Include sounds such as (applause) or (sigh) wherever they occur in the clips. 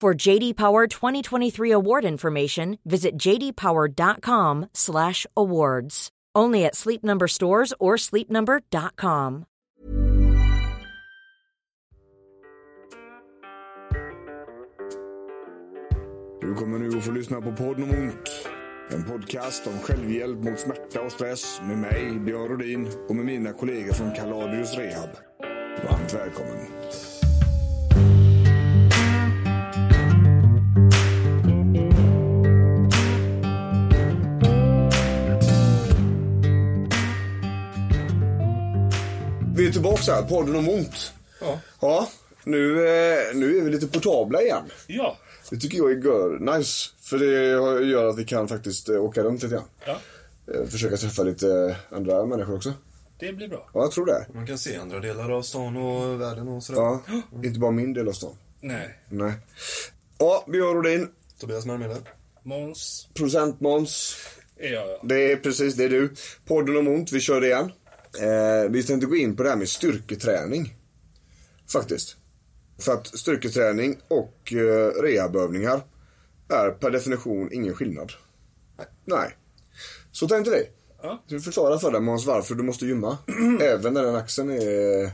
For JD Power 2023 award information, visit jdpower.com/awards. Only at Sleep Number stores or sleepnumber.com. Du kommer nu att få lyssna på podden om ont. En podcast om självhjälp mot smärta och stress med mig, Björn Rodin och med mina kollegor från Kaladius Rehab. Varmt välkommen. Vi är tillbaka här, podden om ont. Ja. Ja, nu, eh, nu är vi lite portabla igen. Ja. Det tycker jag är gör, nice. För det gör att vi kan faktiskt eh, åka runt lite grann. ja. Eh, Försöka träffa lite andra människor också. Det blir bra. Ja, jag tror det. Man kan se andra delar av stan och världen och sådär. Ja, inte bara min del av stan. Nej. Nej. Ja, Björn Rodin, Tobias Mermede. Måns producent Måns. jag, ja. Det är precis, det är du. Podden om ont, vi kör det igen. Eh, vi tänkte gå in på det här med styrketräning. Faktiskt. För att styrketräning och eh, rehabövningar är per definition ingen skillnad. Nej. Så tänkte vi. Ja. Så vi förklarar för dig Måns varför du måste gymma. (clears throat) Även när den axeln är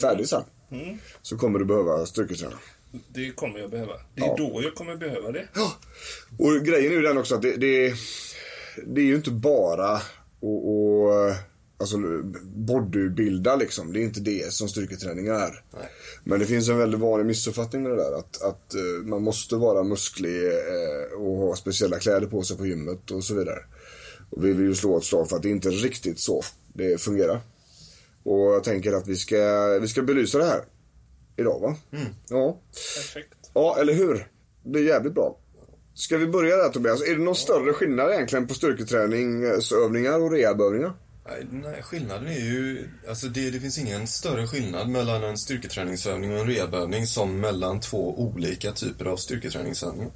färdig sen. Så kommer du behöva styrketräna. Det kommer jag behöva. Det är Ja. då jag kommer behöva det. Ja. Och grejen är ju den också att det, det, det är ju inte bara att, alltså, bodybuilda liksom. Det är inte det som styrketräning är. Nej. Men det finns en väldigt vanlig missuppfattning med det där. Att, att eh, man måste vara musklig eh, och ha speciella kläder på sig på gymmet och så vidare. Och vi vill ju slå ett slag för att det inte är riktigt så det fungerar. Och jag tänker att vi ska, vi ska belysa det här idag va? Ja. Perfekt. Ja, eller hur? Det är jävligt bra. Ska vi börja där Tobias? Är det någon större skillnad egentligen på styrketräningsövningar och rehabövningar? Nej, skillnaden är ju... Alltså det, det finns ingen större skillnad mellan en styrketräningsövning och en rehabövning som mellan två olika typer av styrketräningsövningar.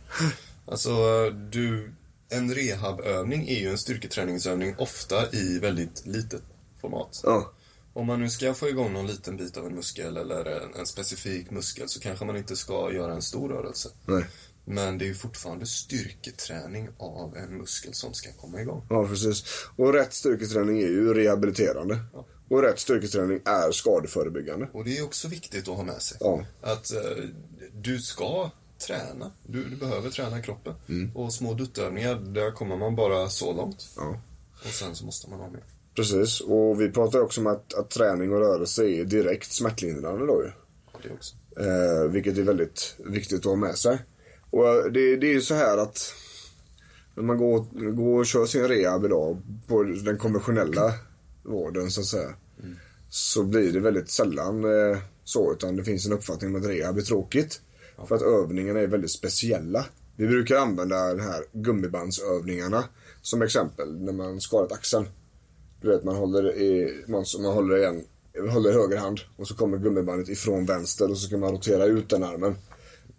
Alltså, du... En rehabövning är ju en styrketräningsövning ofta i väldigt litet format. Ja. Om man nu ska få igång någon liten bit av en muskel eller en, en specifik muskel så kanske man inte ska göra en stor rörelse. Nej. Men det är ju fortfarande styrketräning av en muskel som ska komma igång. Ja, precis. Och rätt styrketräning är ju rehabiliterande. Och rätt styrketräning är skadeförebyggande. Och det är också viktigt att ha med sig. Ja. Att eh, du ska träna. Du, du behöver träna kroppen. Och små duttövningar, där kommer man bara så långt. Ja. Och sen så måste man ha mer. Precis. Och vi pratar också om att, att träning och rörelse är direkt smärtlindrande då ju. Det också. Eh, vilket är väldigt viktigt att ha med sig. Och eh, det, det är ju så här att när man går, går och kör sin rehab idag på den konventionella vården så att säga. Så blir det väldigt sällan eh, så utan det finns en uppfattning om att rehab är tråkigt. För att övningarna är väldigt speciella. Vi brukar använda den här gummibandsövningarna som exempel när man skadat axeln. Du vet man håller i, man, man håller i en, håller i höger hand och så kommer gummibandet ifrån vänster och så ska man rotera ut den armen.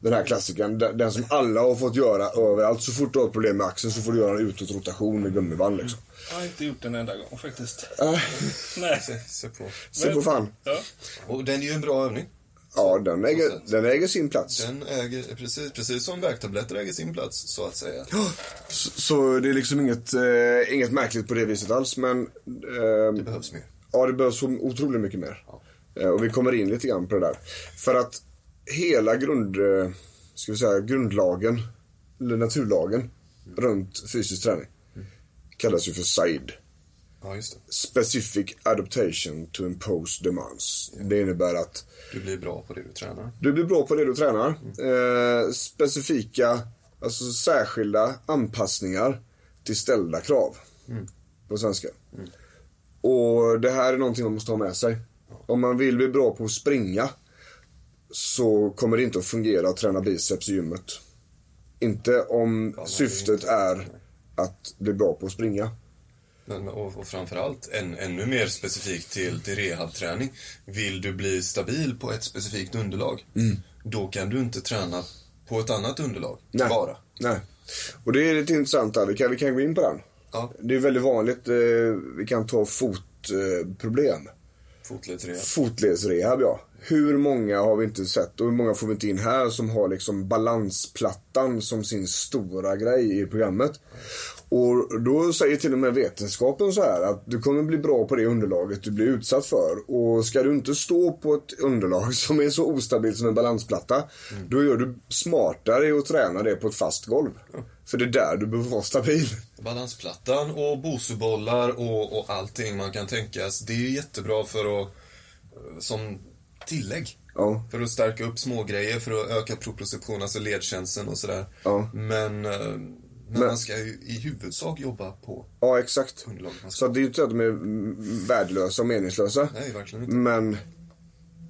Den här klassikern, den, den som alla har fått göra överallt. Så fort du har ett problem med axeln så får du göra en utåtrotation med gummiband liksom. Jag har inte gjort den en enda gång faktiskt. Äh, Nej. Se, se på. se på fan. Ja. Och den är ju en bra övning. Ja, den äger, den äger sin plats. Den äger, precis, precis som värktabletter äger sin plats, så att säga. Så, så det är liksom inget, eh, inget märkligt på det viset alls. Men eh, Det behövs mer. Ja, det behövs så otroligt mycket mer. Eh, Och vi kommer in lite grann på det där. För att hela ska vi säga, grundlagen, eller naturlagen, runt fysisk träning. Kallas ju för SAID. Ja, just det. Specific Adaptation to Impose Demands. Det innebär att Du blir bra på det du tränar. du blir bra på det du tränar. Eh, specifika, alltså särskilda anpassningar till ställda krav. På svenska. Och det här är någonting man måste ha med sig. Om man vill bli bra på att springa så kommer det inte att fungera att träna biceps i gymmet. Inte om nej, syftet inte. är att bli bra på att springa. Men, och, och framförallt, än, ännu mer specifikt till, till rehabträning. Vill du bli stabil på ett specifikt underlag, då kan du inte träna på ett annat underlag Nej. bara. Nej. Och det är lite intressant här. Vi kan, vi kan gå in på den. Ja. Det är väldigt vanligt. Eh, vi kan ta fotproblem. Eh. Fotledsrehab. Fotledsrehab, ja. Hur många har vi inte sett och hur många får vi inte in här som har liksom balansplattan som sin stora grej i programmet. Och då säger till och med vetenskapen så här att du kommer bli bra på det underlaget du blir utsatt för. Och ska du inte stå på ett underlag (laughs) som är så ostabilt som en balansplatta, mm. då gör du smartare att träna det på ett fast golv. Mm. För det är där du behöver vara stabil. Balansplattan och bosubollar och, och allting man kan tänkas. Det är jättebra för att, som tillägg. Ja. För att stärka upp små grejer för att öka proprioception, alltså ledkänseln och sådär. Ja. Men, eh, men, man ska ju i huvudsak jobba på Ja, exakt. underlag. Så det är ju inte att de är värdelösa och meningslösa. Nej, verkligen inte. Men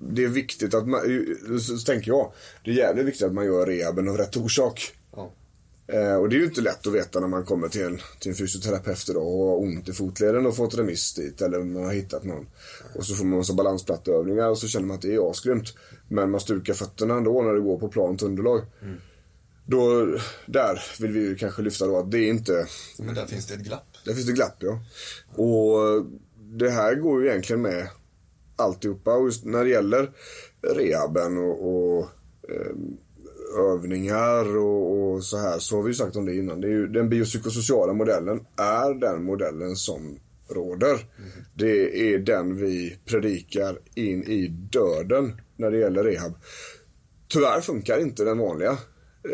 det är viktigt att man, så tänker jag, det är jävligt viktigt att man gör rehaben av rätt orsak. Eh, och det är ju inte lätt att veta när man kommer till en, till en fysioterapeut då och har ont i fotleden och fått remiss dit eller man har hittat någon. Och så får man massa balansplatteövningar och så känner man att det är asgrymt. Men man stukar fötterna ändå när det går på plant underlag. Då, där vill vi ju kanske lyfta då att det är inte Men där finns det ett glapp. där finns det glapp ja. Och det här går ju egentligen med alltihopa. Och just när det gäller rehaben och, och eh, övningar och, och så här så har vi ju sagt om det innan. Det är ju, den biopsykosociala modellen är den modellen som råder. Det är den vi predikar in i döden när det gäller rehab. Tyvärr funkar inte den vanliga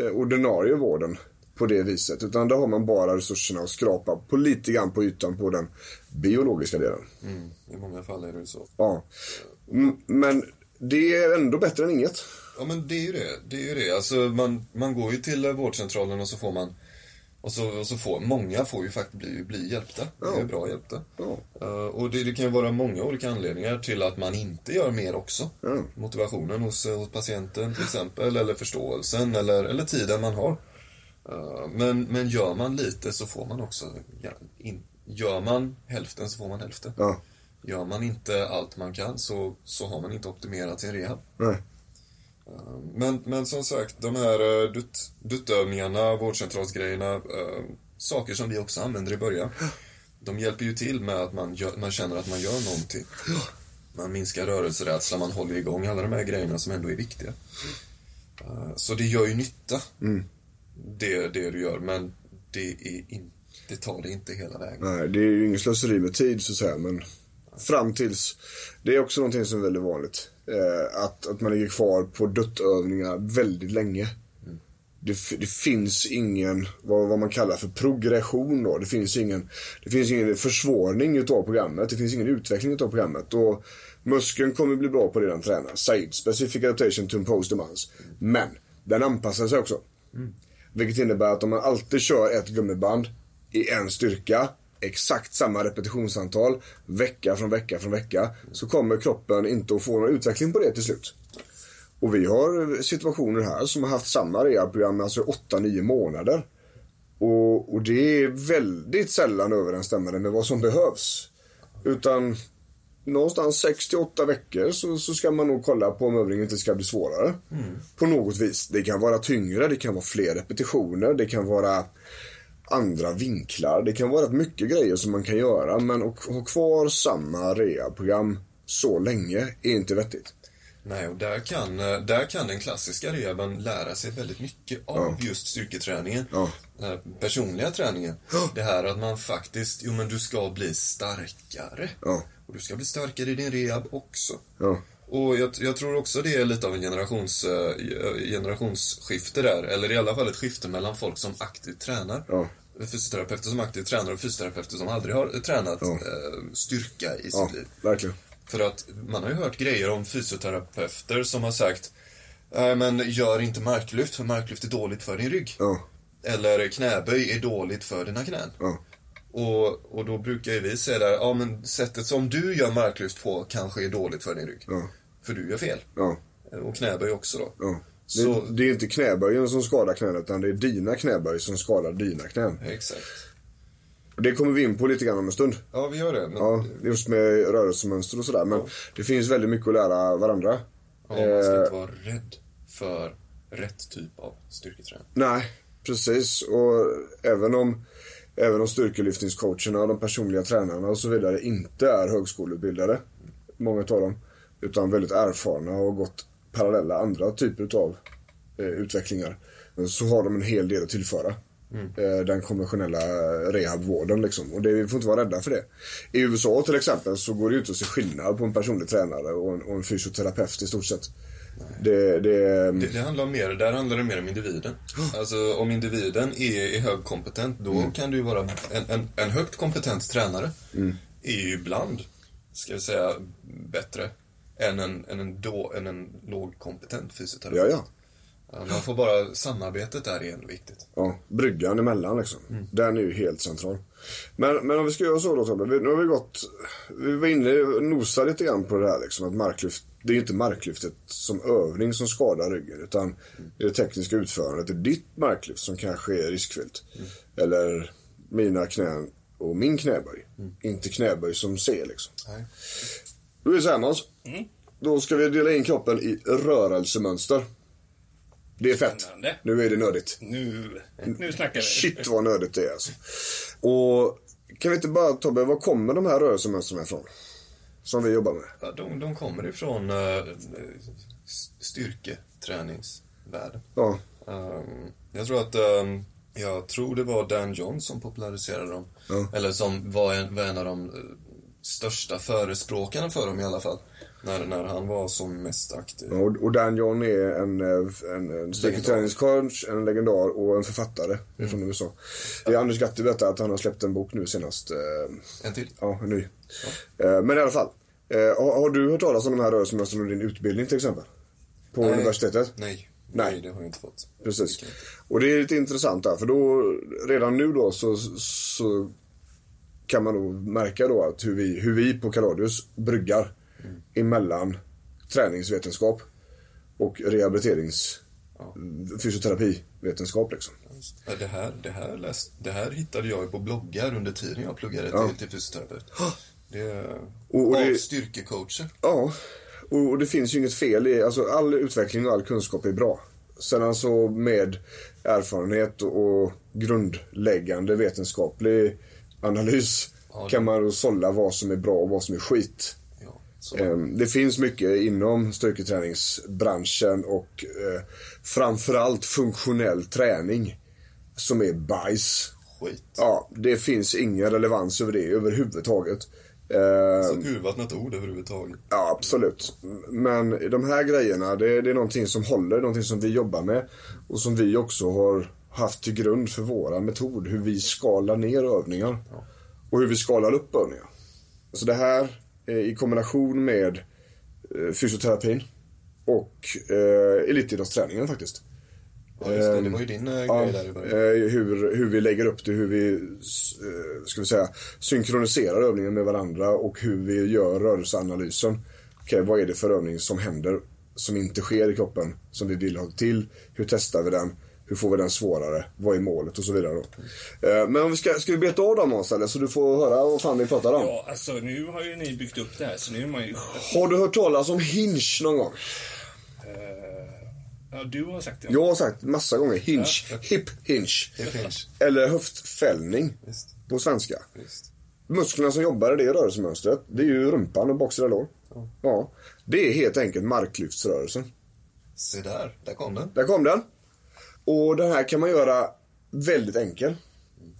eh, ordinarie vården på det viset. Utan där har man bara resurserna att skrapa på lite grann på ytan på den biologiska delen. Mm. I många fall är det så. Ja. Mm, Men det är ändå bättre än inget. Ja, men det är ju det. Det är ju det. Alltså, man, man går ju till eh, vårdcentralen och så får man... Och så, och så får, många får ju faktiskt bli, bli hjälpta. Ja. Är bra hjälpta. Ja. Eh, och det, det kan ju vara många olika anledningar till att man inte gör mer också. Ja. Motivationen hos, eh, hos patienten till exempel, eller förståelsen, eller, eller tiden man har. Eh, men, men gör man lite så får man också... In, gör man hälften så får man hälften. Ja. Gör man inte allt man kan så, så har man inte optimerat sin rehab. Nej. Men, men som sagt, de här dutt, duttövningarna, vårdcentralsgrejerna, eh, saker som vi också använder i början. De hjälper ju till med att man, gör, man känner att man gör någonting. Man minskar rörelserädsla, man håller igång alla de här grejerna som ändå är viktiga. Eh, så det gör ju nytta, det, det du gör, men det, är in, det tar det inte hela vägen. Nej, det är ju ingen slöseri med tid så att säga. Men fram tills. Det är också någonting som är väldigt vanligt. Eh, att, att man ligger kvar på duttövningar väldigt länge. Det, f- det finns ingen, vad, vad man kallar för progression då. Det finns ingen, det finns ingen försvårning utav programmet. Det finns ingen utveckling utav programmet. Och muskeln kommer bli bra på det den tränar. SAID, Specific Adaptation to Impose Demands. Men, den anpassar sig också. Vilket innebär att om man alltid kör ett gummiband i en styrka, exakt samma repetitionsantal, vecka från vecka från vecka, så kommer kroppen inte att få någon utveckling på det till slut. Och vi har situationer här som har haft samma rehabprogram, alltså 8-9 månader. Och, och det är väldigt sällan överensstämmande med vad som behövs. Utan någonstans 6-8 veckor så, så ska man nog kolla på om övningen inte ska bli svårare. På något vis. Det kan vara tyngre, det kan vara fler repetitioner, det kan vara andra vinklar. Det kan vara rätt mycket grejer som man kan göra. Men att ha kvar samma rehabprogram så länge är inte vettigt. Nej, och där kan, eh, där kan den klassiska rehaben lära sig väldigt mycket av just styrketräningen. Ja. Den här personliga träningen. Det här att man faktiskt, jo men du ska bli starkare. Ja. Och du ska bli starkare i din rehab också. Ja. Och jag, jag tror också det är lite av en generations, eh, generationsskifte där. Eller i alla fall ett skifte mellan folk som aktivt tränar. Ja. Fysioterapeuter som aktivt tränar och fysioterapeuter som aldrig har tränat Ja. eh, styrka i sitt Ja, liv. verkligen. För att man har ju hört grejer om fysioterapeuter som har sagt Nej men gör inte marklyft för marklyft är dåligt för din rygg. Eller knäböj är dåligt för dina knän. Ja, Och, och då brukar ju vi säga där, ja men sättet som du gör marklyft på kanske är dåligt för din rygg. Ja. För du gör fel. ja. Och knäböj också då. ja. Så- Det, det är inte knäböjen som skadar knän utan det är dina knäböj som skadar dina knän. Exakt. Det kommer vi in på lite grann om en stund. Ja, vi gör det. Men, Ja, just med rörelsemönster och sådär. Men det finns väldigt mycket att lära varandra. ja, man ska Eh, inte vara rädd för rätt typ av styrketräning. Nej, precis. Och även om, även om styrkelyftningscoacherna och de personliga tränarna och så vidare inte är högskoleutbildade, många av dem, utan väldigt erfarna och har gått parallella andra typer av eh, utvecklingar, så har de en hel del att tillföra. Eh, den konventionella rehabvården liksom. Och det, vi får inte vara rädda för det. I USA till exempel så går det ju inte att se skillnad på en personlig tränare och en, och en fysioterapeut i stort sett. Det, det, Det, det handlar mer, där handlar det mer om individen. Alltså om individen är, är högkompetent, då Mm. kan du vara en, en, en högt kompetent tränare. Mm. Är ju ibland, ska vi säga, bättre än en, än en, då, än en lågkompetent fysioterapeut. ja, ja. Man får bara, samarbetet där är ändå viktigt. Ja, bryggan emellan liksom. Den är ju helt central. Men, men om vi ska göra så då Tobbe. Nu har vi gått, vi var inne och nosade lite grann på det här liksom. Att marklyft, det är inte marklyftet som övning som skadar ryggen. Utan det är det tekniska utförandet. Det är ditt marklyft som kanske är riskfyllt. Eller mina knän och min knäböj. Inte knäböj som ser liksom. Nej. Då är det så här Måns. Då ska vi dela in kroppen i rörelsemönster. Det är fett. Spännande. Nu är det nördigt. Nu, nu snackar vi. Shit vad nördigt det är alltså. Och kan vi inte bara Tobbe, var kommer de här rörelsemönstren ifrån? Som vi jobbar med. Ja, de, de kommer ifrån uh, styrketräningsvärlden. Ja, Ehm, jag tror att, ehm, jag tror det var Dan John som populariserade dem. Ja. Eller som var en, var en av de eh, största förespråkarna för dem i alla fall. När, när han var som mest aktiv. och, och Dan John är en, eh, en, en styrketräningscoach, en legendar och en författare från USA. Det är Anders Gatti jag, att han har släppt en bok nu senast. eh, En till. Ja, en ny. Eh, Men i alla fall. Har, har du hört talas om de här rörelsemönstren under din utbildning till exempel? På Nej. universitetet? Nej. Nej. Nej, det har jag inte fått. Precis. Och det är lite intressant där, för då, redan nu då så, så kan man då märka då att hur vi, hur vi på Kaladius bryggar emellan träningsvetenskap och rehabiliterings Ja. fysioterapivetenskap liksom. Det här, det, här läst, det här hittade jag på bloggar under tiden jag pluggade Ja. till, till fysioterapeut. Det, Och- och av det- styrkecoacher. Ja, och, och det finns ju inget fel i, alltså all utveckling och all kunskap är bra. Sen alltså med erfarenhet och, och grundläggande vetenskaplig analys Ja, kan man sålla vad som är bra och vad som är skit. Ja, Ehm, Det finns mycket inom styrketräningsbranschen och eh, framförallt funktionell träning som är bajs. skit. Ja, det finns ingen relevans över det överhuvudtaget. Ehm, Så urvattnat ord överhuvudtaget. Ja, absolut. Men de här grejerna, det, det är någonting som håller, någonting som vi jobbar med. Och som vi också har haft till grund för våra metod. Hur vi skalar ner övningar. Och hur vi skalar upp övningar. Så det här eh, i kombination med eh, fysioterapin och eh, elitidrottsträningen faktiskt. Ja, just det. Det var ju din äh, Ja, grej där i början. eh, hur, hur vi lägger upp det, hur vi eh, ska vi säga, synkroniserar övningen med varandra och hur vi gör rörelseanalysen. Okej, vad är det för övning som händer som inte sker i kroppen som vi vill ha till? Hur testar vi den? Hur får vi den svårare? Vad är målet? Och så vidare. Då. Eh, Men om vi ska, ska vi beta av dem eller? Så du får höra vad fan vi pratar om. Ja, alltså nu har ju ni byggt upp det här så nu är man ju... Har du hört talas om hinge någon gång? Eh, ja, du har sagt det. Jag har sagt massa gånger hinge. Hip hinge. Det finns. Eller höftfällning Visst. på svenska. Visst. Musklerna som jobbar i det rörelsemönstret, det är ju rumpan och baksida lår. Ja. Det är helt enkelt marklyftsrörelsen. Se där, där kom den. Där kom den. Och den här kan man göra väldigt enkel.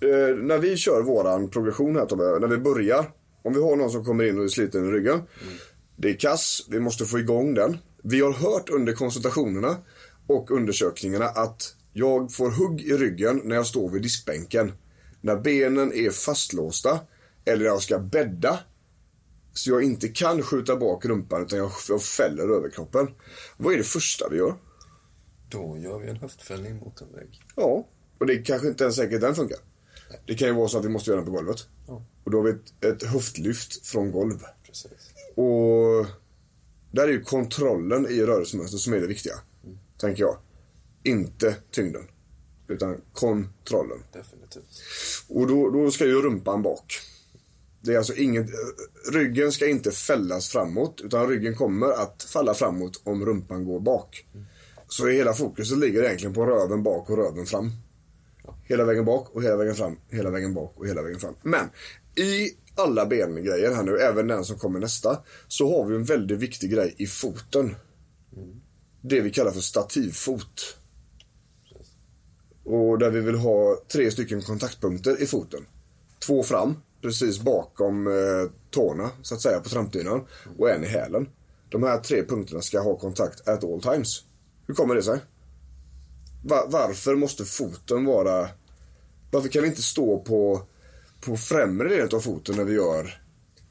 Eh, när vi kör våran progression här Tobbe, när vi börjar. Om vi har någon som kommer in och är sliten i ryggen. Det är kass, vi måste få igång den. Vi har hört under konsultationerna och undersökningarna att jag får hugg i ryggen när jag står vid diskbänken. När benen är fastlåsta eller när jag ska bädda så jag inte kan skjuta bak rumpan utan jag, jag fäller överkroppen. Vad är det första vi gör? Då gör vi en höftfällning mot en vägg. Ja, och det kanske inte ens säkert den funkar. Det kan ju vara så att vi måste göra den på golvet. Ja. Och då har vi ett, ett höftlyft från golv. Precis. Och där är ju kontrollen i rörelsemönstret som är det viktiga. Tänker jag. Inte tyngden. Utan kontrollen. Definitivt. Och då, då ska ju rumpan bak. Det är alltså inget, ryggen ska inte fällas framåt utan ryggen kommer att falla framåt om rumpan går bak. Så hela fokuset ligger egentligen på röven bak och röven fram. Hela vägen bak och hela vägen fram, hela vägen bak och hela vägen fram. Men i alla bengrejer här nu, även den som kommer nästa, så har vi en väldigt viktig grej i foten. Det vi kallar för stativfot. Och där vi vill ha tre stycken kontaktpunkter i foten. Två fram, precis bakom eh, tårna, så att säga, på trampdynan. Och en i hälen. De här tre punkterna ska ha kontakt at all times. Hur kommer det sig? Va- varför måste foten vara... Varför kan vi inte stå på, på främre delen av foten när vi gör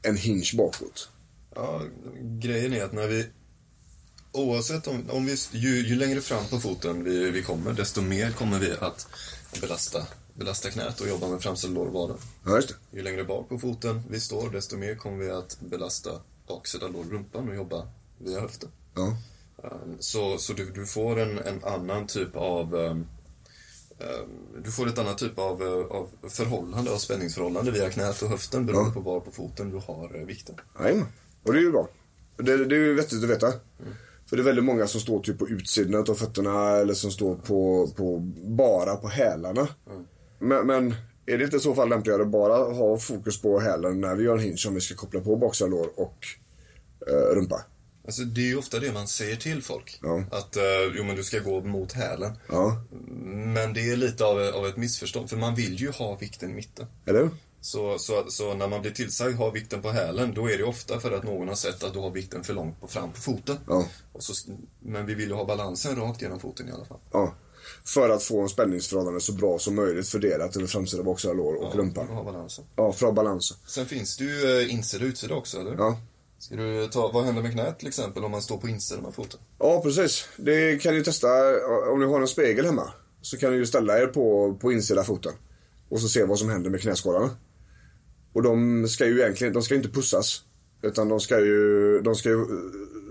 en hinge bakåt? Ja, grejen är att när vi... Oavsett om, om vi... Ju, ju längre fram på foten vi, vi kommer, desto mer kommer vi att belasta, belasta knät och jobba med framsida lår och vaden. Ja. Ju längre bak på foten vi står, desto mer kommer vi att belasta baksida lår och rumpan och jobba via höften. Ja. Um, Så, så du, du får en, en annan typ av um, um, du får ett annat typ av, uh, av förhållande, av spänningsförhållande via knät och höften beroende Ja. på var på foten du har uh, vikten. Jajamän. Och det är ju bra. Det, det är ju vettigt att veta. För det är väldigt många som står typ på utsidan av fötterna eller som står på, på bara på hälarna. Men, men är det inte i så fall lämpligare att bara ha fokus på hälen när vi gör en hinge om vi ska koppla på baksida lår och eh, rumpa? Alltså det är ju ofta det man säger till folk. Ja. Att uh, jo men du ska gå mot hälen. Ja, Men det är lite av, av ett missförstånd för man vill ju ha vikten i mitten. eller? Så, så, så när man blir tillsagd ha vikten på hälen, då är det ofta för att någon har sett att du har vikten för långt på fram på foten. Ja. Och så, men vi vill ju ha balansen rakt genom foten i alla fall. Ja. För att få en spänningsförhållande så bra som möjligt fördelat över framsida baksida lår och Ja, rumpan. Ha balansen. Ja, för att ha balansen. Sen finns det ju eh, insida och utsida också, eller? Ja. Ska du ta, vad händer med knät till exempel om man står på insidan av foten? Ja, precis. Det kan ni testa. Om ni har en spegel hemma så kan ni ju ställa er på, på insida foten. Och så se vad som händer med knäskålarna. Och de ska ju egentligen, de ska inte pussas. Utan de ska ju, de ska ju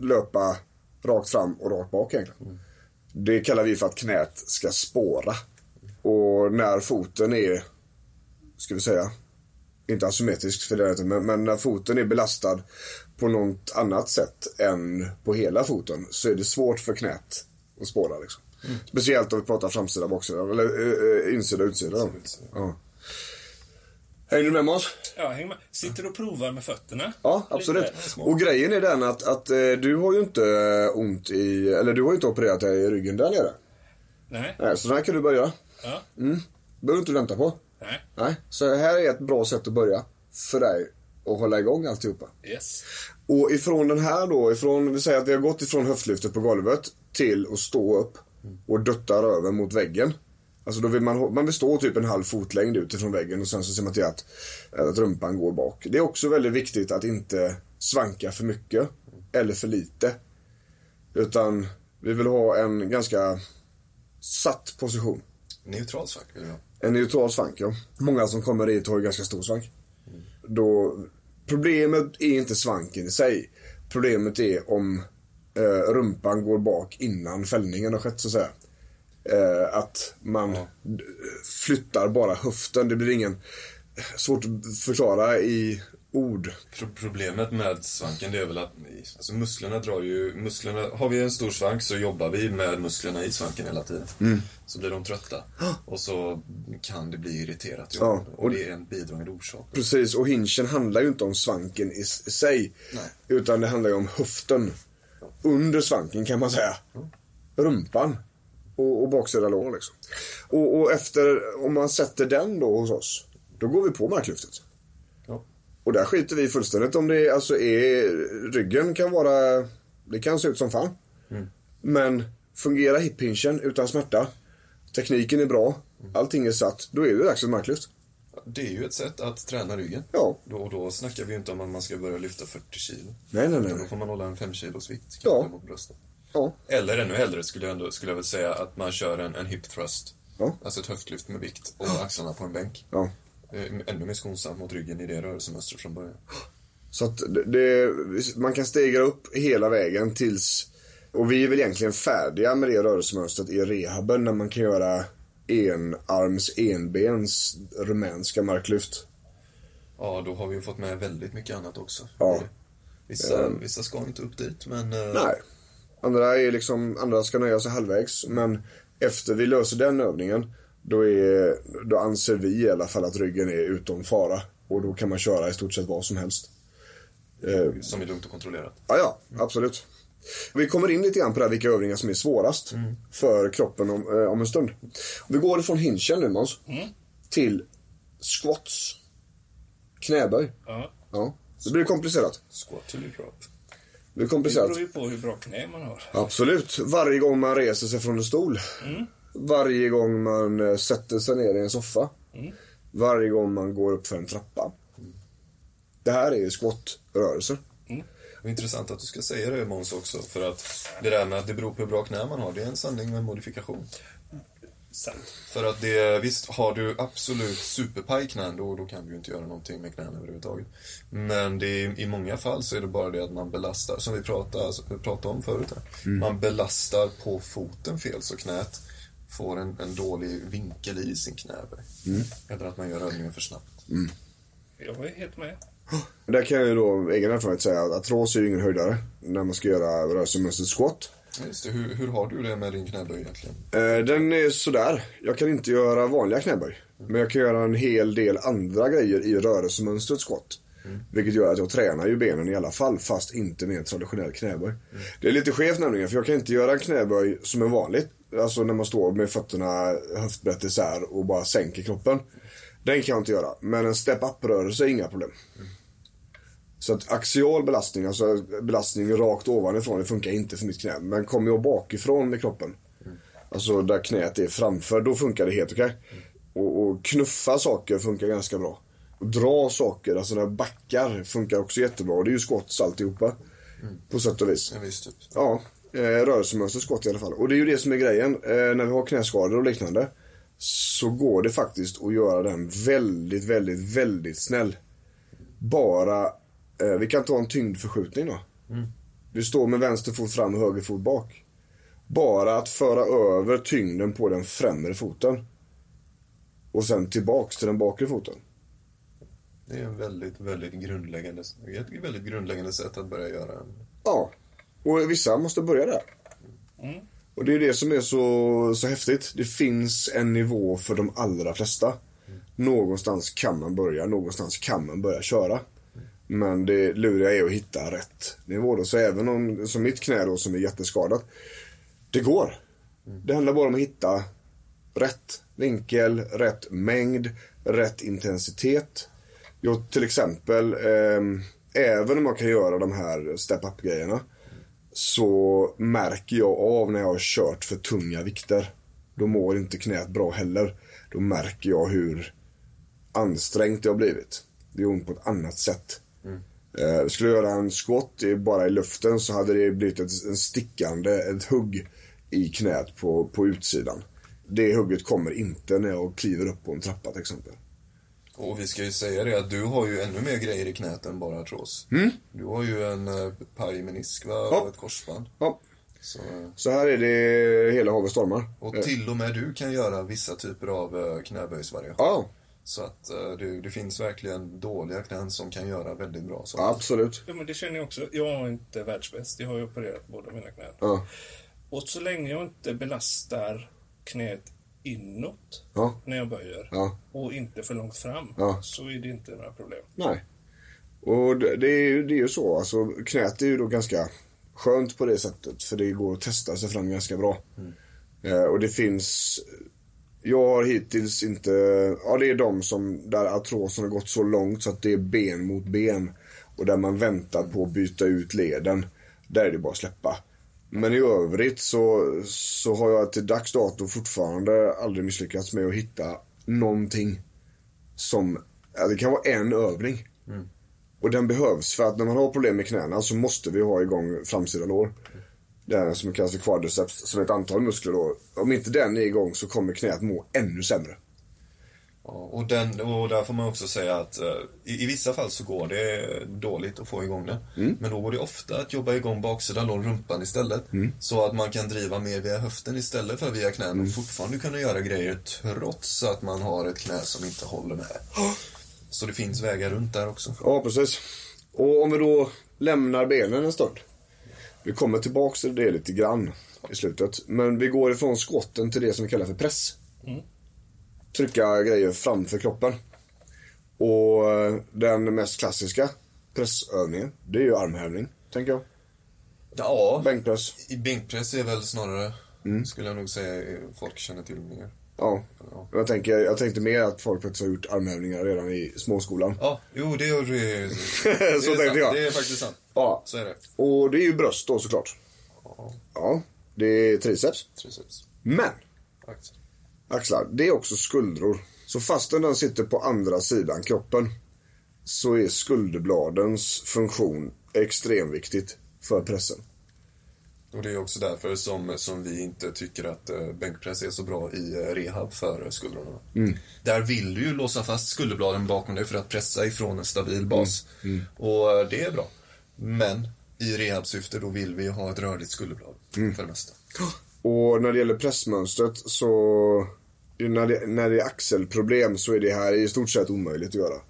löpa rakt fram och rakt bak egentligen. Det kallar vi för att knät ska spåra. Och när foten är, ska vi säga, inte asymmetrisk för det men, men när foten är belastad på något annat sätt än på hela foten så är det svårt för knät att spåra. Liksom. Speciellt om vi pratar framsida, baksida, eller äh, insida, utsida. Då. utsida. Ja. Hänger du med Måns? Ja, häng med. Sitter du och provar med fötterna? Ja, absolut. Och grejen är den att, att eh, du har ju inte ont i, eller du har ju inte opererat dig i ryggen där nere. Nej. Nej, så den här kan du börja göra. Ja. behöver du inte vänta på. Nej. Nej, så här är ett bra sätt att börja för dig att hålla igång alltihopa. Yes. Och ifrån den här då, ifrån, vi säger att vi har gått ifrån höftlyftet på golvet till att stå upp och dutta röven mot väggen. Alltså då vill man, man vill stå typ en halv fotlängd ut ifrån väggen och sen så ser man till att, att rumpan går bak. Det är också väldigt viktigt att inte svanka för mycket eller för lite. Utan vi vill ha en ganska satt position. Neutral svank vill jag ha. En neutral svank, ja. Många som kommer hit har ju ganska stor svank. Då, problemet är inte svanken i sig. Problemet är om eh, rumpan går bak innan fällningen har skett, så att säga. Eh, att man d- flyttar bara höften. Det blir ingen... Svårt att förklara i ord. Pro- Problemet med svanken det är väl att alltså musklerna drar ju, musklerna, har vi en stor svank så jobbar vi med musklerna i svanken hela tiden. Mm. Så blir de trötta (gasps) och så kan det bli irriterat. Ja, och det är en bidragande orsak. Precis, och hinchen handlar ju inte om svanken i sig. Nej. Utan det handlar ju om höften. Under svanken kan man säga. Rumpan. Och, och baksida lår liksom. Och, och efter, om man sätter den då hos oss. Då går vi på marklyftet. Och där skiter vi fullständigt om det alltså är, ryggen kan vara, det kan se ut som fan. Men fungerar hippinchen utan smärta, tekniken är bra, allting är satt, då är det dags för marklyft. Det är ju ett sätt att träna ryggen. Ja. Då, och då snackar vi ju inte om att man ska börja lyfta 40 kilo. Nej, nej, nej. Då får man hålla en 5 kilos vikt Ja. mot bröstet. Ja, Eller ännu hellre skulle jag, ändå, skulle jag väl säga att man kör en, en hip thrust. Ja. Alltså ett höftlyft med vikt och axlarna på en bänk. ja. Eh, Ännu mer skonsamt mot ryggen i det rörelsemönstret från början. Så att det, man kan stega upp hela vägen tills, och vi är väl egentligen färdiga med det rörelsemönstret i rehaben när man kan göra enarms, enbens rumänska marklyft. Ja, då har vi ju fått med väldigt mycket annat också. Ja. Vissa, vissa ska inte upp dit, men... eh, Nej. Andra är liksom, andra ska nöja sig halvvägs. Men efter vi löser den övningen, då, är, då anser vi i alla fall att ryggen är utom fara. Och då kan man köra i stort sett vad som helst. Eh, Som är lugnt och kontrollerat. Ja, ja, absolut. Vi kommer in lite grann på det här, vilka övningar som är svårast för kroppen om, eh, om en stund. Vi går ifrån hinchen nu Måns, till squats. Knäböj. Ja. Ja. Det blir komplicerat. Squat to drop. Det blir Det komplicerat. beror ju på hur bra knä man har. Absolut. Varje gång man reser sig från en stol. Varje gång man eh, sätter sig ner i en soffa. Varje gång man går upp för en trappa. Det här är ju squat-rörelser. Det är intressant att du ska säga det Måns också, för att det där med att det beror på hur bra knä man har, det är en sanning med modifikation. Sant. För att det, visst, har du absolut superpaj knän, då, då kan du ju inte göra någonting med knäna överhuvudtaget. Men det är, i många fall så är det bara det att man belastar, som vi pratade, alltså, pratade om förut här. Man belastar på foten fel, så knät får en, en dålig vinkel i sin knäböj. Eller att man gör övningen för snabbt. Jag är helt med. Där kan jag ju då egen erfarenhet säga att artros är ju ingen höjdare när man ska göra rörelsemönstret squat. Ja, Just det, hur, hur har du det med din knäböj egentligen? Eh, Den är sådär. Jag kan inte göra vanliga knäböj. Men jag kan göra en hel del andra grejer i rörelsemönstret squat. Vilket gör att jag tränar ju benen i alla fall fast inte med en traditionell knäböj. Det är lite skevt nämligen för jag kan inte göra en knäböj som är vanligt. Alltså när man står med fötterna höftbrett isär och bara sänker kroppen. Den kan jag inte göra. Men en step-up-rörelse är inga problem. Så att axial belastning, alltså belastning rakt ovanifrån, det funkar inte för mitt knä. Men kommer jag bakifrån med kroppen, alltså där knät är framför, då funkar det helt okej. Och, och knuffa saker funkar ganska bra. Och dra saker, alltså när backar, funkar också jättebra. Och det är ju squats alltihopa. På sätt och vis. En viss typ. Ja, eh, rörelsemönster squat i alla fall. Och det är ju det som är grejen. Eh, när vi har knäskador och liknande så går det faktiskt att göra den väldigt, väldigt, väldigt snäll. Bara, eh, vi kan ta en tyngdförskjutning då. Du står med vänster fot fram och höger fot bak. Bara att föra över tyngden på den främre foten. Och sen tillbaks till den bakre foten. Det är en väldigt, väldigt grundläggande, ett väldigt grundläggande sätt att börja göra en Ja, och vissa måste börja där. Och det är det som är så, så häftigt. Det finns en nivå för de allra flesta. Någonstans kan man börja, någonstans kan man börja köra. Men det luriga är att hitta rätt nivå då. Så även om, som mitt knä då som är jätteskadat. Det går. Det handlar bara om att hitta rätt vinkel, rätt mängd, rätt intensitet. Jag till exempel, ehm, även om jag kan göra de här step-up grejerna så märker jag av när jag har kört för tunga vikter. Då mår inte knät bra heller. Då märker jag hur ansträngt det har blivit. Det gör ont på ett annat sätt. Eh, skulle jag göra en squat bara i luften så hade det blivit ett, en stickande, ett hugg i knät på, på utsidan. Det hugget kommer inte när jag kliver upp på en trappa till exempel. Och vi ska ju säga det att du har ju ännu mer grejer i knät än bara artros. Du har ju en uh, pajmenisk va? Ja. och ett korsband. Ja, Så, eh, så här är det hela havet stormar. och till och med du kan göra vissa typer av uh, knäböjsvariation. Ja, Så att eh, det, det finns verkligen dåliga knän som kan göra väldigt bra saker. absolut. Ja, men det känner jag också. Jag är inte världsbäst. Jag har ju opererat båda mina knän. Ja. Och så länge jag inte belastar knät inåt Ja. när jag böjer Ja. och inte för långt fram Ja. så är det inte några problem. Nej. Och det, det, är, ju- det är ju så. Alltså, knät är ju då ganska skönt på det sättet. För det går att testa sig fram ganska bra. Eh, och det finns Jag har hittills inte, ja det är de som, där artrosen har gått så långt så att det är ben mot ben. Och där man väntar på att byta ut leden. Där är det bara att släppa. Men i övrigt så, så har jag till dags dato fortfarande aldrig misslyckats med att hitta någonting som, det kan vara en övning. Och den behövs för att när man har problem med knäna så måste vi ha igång framsida lår. Det här som kallas för quadriceps, som är ett antal muskler då. Om inte den är igång så kommer knät må ännu sämre. Och, den, och där får man också säga att eh, i, i vissa fall så går det dåligt att få igång den. Mm. Men då går det ofta att jobba igång baksida lår, rumpan istället. Mm. Så att man kan driva mer via höften istället för via knän Mm. och fortfarande kunna göra grejer trots att man har ett knä som inte håller med. Så det finns vägar runt där också. Ja, precis. Och om vi då lämnar benen en stund. Vi kommer tillbaks till det lite grann i slutet. Men vi går ifrån skotten till det som vi kallar för press. Trycka grejer framför kroppen. Och eh, den mest klassiska pressövningen, det är ju armhävning, tänker jag. Ja, Bänkpress. i bänkpress är väl snarare, Mm. skulle jag nog säga, folk känner till mer. Ja. Jag, tänker, jag tänkte mer att folk faktiskt har gjort armhävningar redan i småskolan. Ja, jo det det. (laughs) det Så är tänkte sant. jag. Det är faktiskt sant. Ja. Så är det. Och det är ju bröst då såklart. Ja, det är triceps. Triceps. Men Axel. Axlar, det är också skuldror. Så fastän den sitter på andra sidan kroppen så är skulderbladens funktion extremt viktigt för pressen. Och det är också därför som, som vi inte tycker att uh, bänkpress är så bra i eh, rehab för skuldrorna. Där vill du ju låsa fast skulderbladen bakom dig för att pressa ifrån en stabil bas. Och eh, det är bra. Men i rehabsyfte då vill vi ha ett rörligt skulderblad för det mesta. Och när det gäller pressmönstret så när det, när det är axelproblem så är det här i stort sett omöjligt att göra.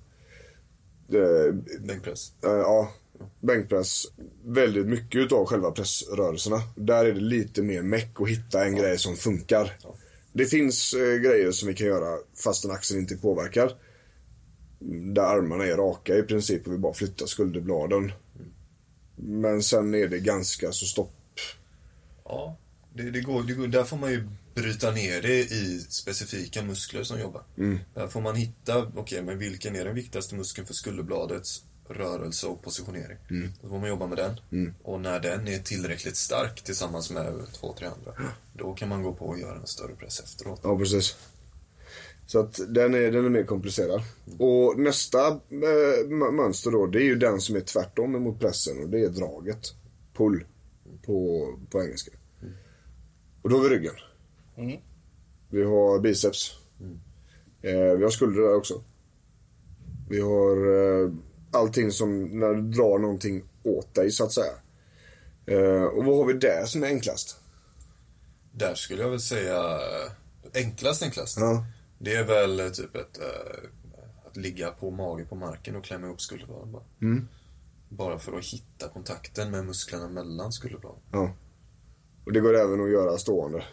Det, Bänkpress. Eh, ja, bänkpress. Väldigt mycket utav själva pressrörelserna. Där är det lite mer meck att hitta en grej som funkar. Det finns eh, grejer som vi kan göra fastän axeln inte påverkar. Där armarna är raka i princip och vi bara flyttar skulderbladen. Men sen är det ganska så stopp. Ja, det, det, går, det går. Där får man ju bryta ner det i specifika muskler som jobbar. Där får man hitta, okej, men vilken är den viktigaste muskeln för skulderbladets rörelse och positionering? Då får man jobba med den. Och när den är tillräckligt stark tillsammans med två, tre andra, då kan man gå på och göra en större press efteråt. Ja, precis. Så att den är, den är mer komplicerad. Och nästa m- mönster då, det är ju den som är tvärtom emot pressen och det är draget. Pull på, på engelska. Och då har vi ryggen. Mm. Vi har biceps. Eh, vi har skulder där också. Vi har eh, allting som, när du drar någonting åt dig så att säga. Eh, och vad har vi där som är enklast? Där skulle jag väl säga eh, enklast enklast. Ja. Det är väl eh, typ ett, eh, att ligga på mage på marken och klämma ihop skulderbladen bara. Bara för att hitta kontakten med musklerna mellan skulderbladen. Ja. Och det går även att göra stående.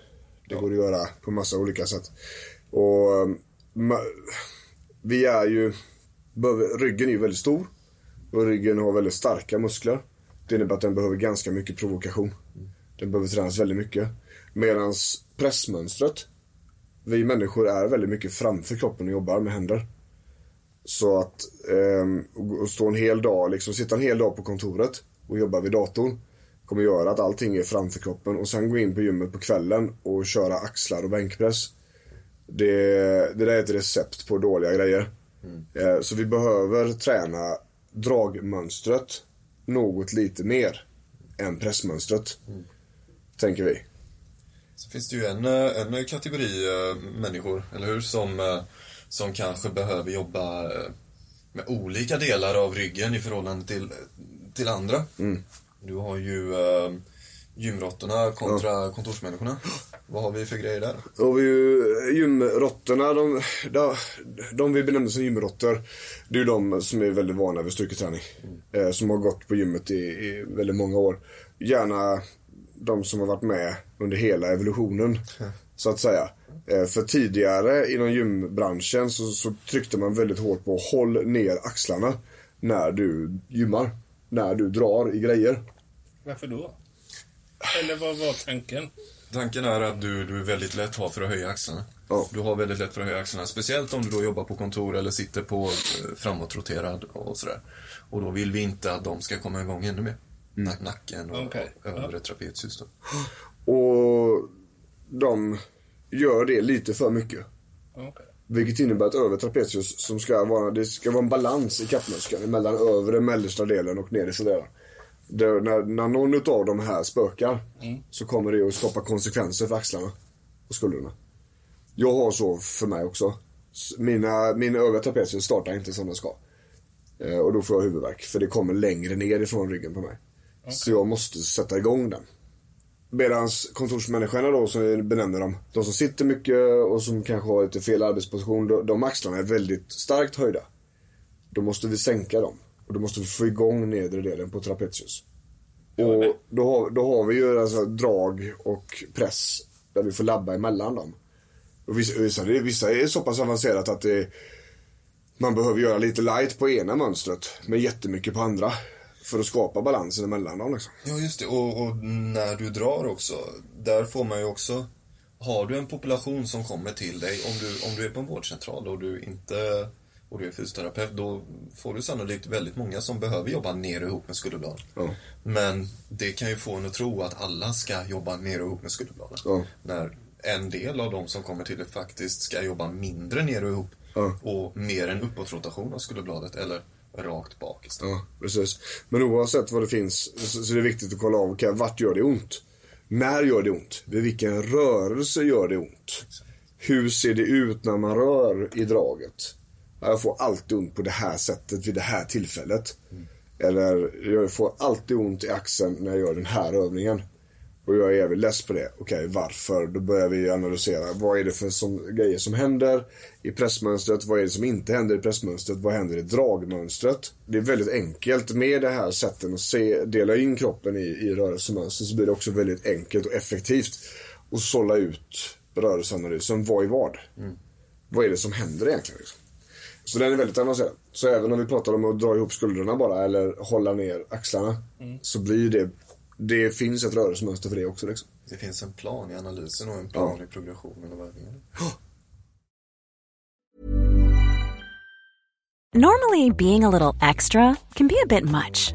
Det går att göra på massa olika sätt. Och ma- vi är ju, ryggen är ju väldigt stor. Och ryggen har väldigt starka muskler. Det innebär att den behöver ganska mycket provokation. Den behöver tränas väldigt mycket. Medan pressmönstret, vi människor är väldigt mycket framför kroppen och jobbar med händer. Så att och stå en hel dag, liksom sitta en hel dag på kontoret och jobba vid datorn kommer göra att allting är framför kroppen och sen gå in på gymmet på kvällen och köra axlar och bänkpress. Det, det där är ett recept på dåliga grejer. Eh, så vi behöver träna dragmönstret något lite mer än pressmönstret. Tänker vi. Så finns det ju en, eh, en kategori eh, människor, eller hur, som, som kanske behöver jobba med olika delar av ryggen i förhållande till, till andra. Du har ju eh, gymråttorna kontra kontorsmänniskorna. Vad har vi för grejer där? Då har vi ju gymråttorna, de, de, de vi benämner som gymråttor, det är ju de som är väldigt vana vid styrketräning. Eh, som har gått på gymmet i, i väldigt många år. Gärna de som har varit med under hela evolutionen, så att säga. Eh, för tidigare inom gymbranschen så, så tryckte man väldigt hårt på håll ner axlarna när du gymmar. När du drar i grejer. Varför då? Eller vad var tanken? Tanken är att du, du är väldigt lätt har för att höja axlarna. Ja. Du har väldigt lätt för att höja axlarna. Speciellt om du då jobbar på kontor eller sitter på eh, framåtroterad och sådär. Och då vill vi inte att de ska komma igång ännu mer. Mm. Nack- Nacken och Okej. övre trapezius då. Och de gör det lite för mycket. Okej. Vilket innebär att övre trapezius som ska vara, det ska vara en balans i kappmuskeln mellan övre, mellersta delen och nedersta delen. Det, när, när någon utav de här spökar så kommer det att skapa konsekvenser för axlarna och skulderna. Jag har så för mig också. Mina, min övre trapezius startar inte som den ska. Eh, och då får jag huvudvärk för det kommer längre ner ifrån ryggen på mig. Så jag måste sätta igång den. Medans kontorsmänniskorna då, som vi benämner dem, de som sitter mycket och som kanske har lite fel arbetsposition, de, de axlarna är väldigt starkt höjda. Då måste vi sänka dem. Och då måste få igång nedre delen på trapezius. Och då har, då har vi ju alltså drag och press där vi får labba emellan dem. Och vissa, vissa är så pass avancerat att det, man behöver göra lite light på ena mönstret men jättemycket på andra. För att skapa balansen emellan dem liksom. Ja, just det. Och, och när du drar också, där får man ju också... Har du en population som kommer till dig, om du, om du är på en vårdcentral och du inte och du är fysioterapeut, då får du sannolikt väldigt många som behöver jobba ner och ihop med skulderbladen. Ja. Men det kan ju få en att tro att alla ska jobba ner och ihop med skulderbladen. Ja. När en del av de som kommer till det faktiskt ska jobba mindre ner och ihop Ja. och mer en uppåtrotation av skulderbladet eller rakt bak istället. Ja, precis. Men oavsett vad det finns så, så är det viktigt att kolla av, okay, vart gör det ont? När gör det ont? Vid vilken rörelse gör det ont? Hur ser det ut när man rör i draget? Ja, Jag får alltid ont på det här sättet vid det här tillfället. Eller jag får alltid ont i axeln när jag gör den här övningen. Och jag är jävligt less på det. Okej, varför? Då börjar vi analysera. Vad är det för som, grejer som händer i pressmönstret? Vad är det som inte händer i pressmönstret? Vad händer i dragmönstret? Det är väldigt enkelt med det här sättet att se, dela in kroppen i, i rörelsemönster så blir det också väldigt enkelt och effektivt att sålla ut rörelseanalysen. Vad är vad? Vad är det som händer egentligen? Liksom? Så den är väldigt avancerad. Så även om vi pratar om att dra ihop skulderna bara eller hålla ner axlarna så blir det, det finns ett rörelsemönster för det också liksom. Det finns en plan i analysen och en plan i progressionen av övningarna. Normally, being a little extra can be a bit much,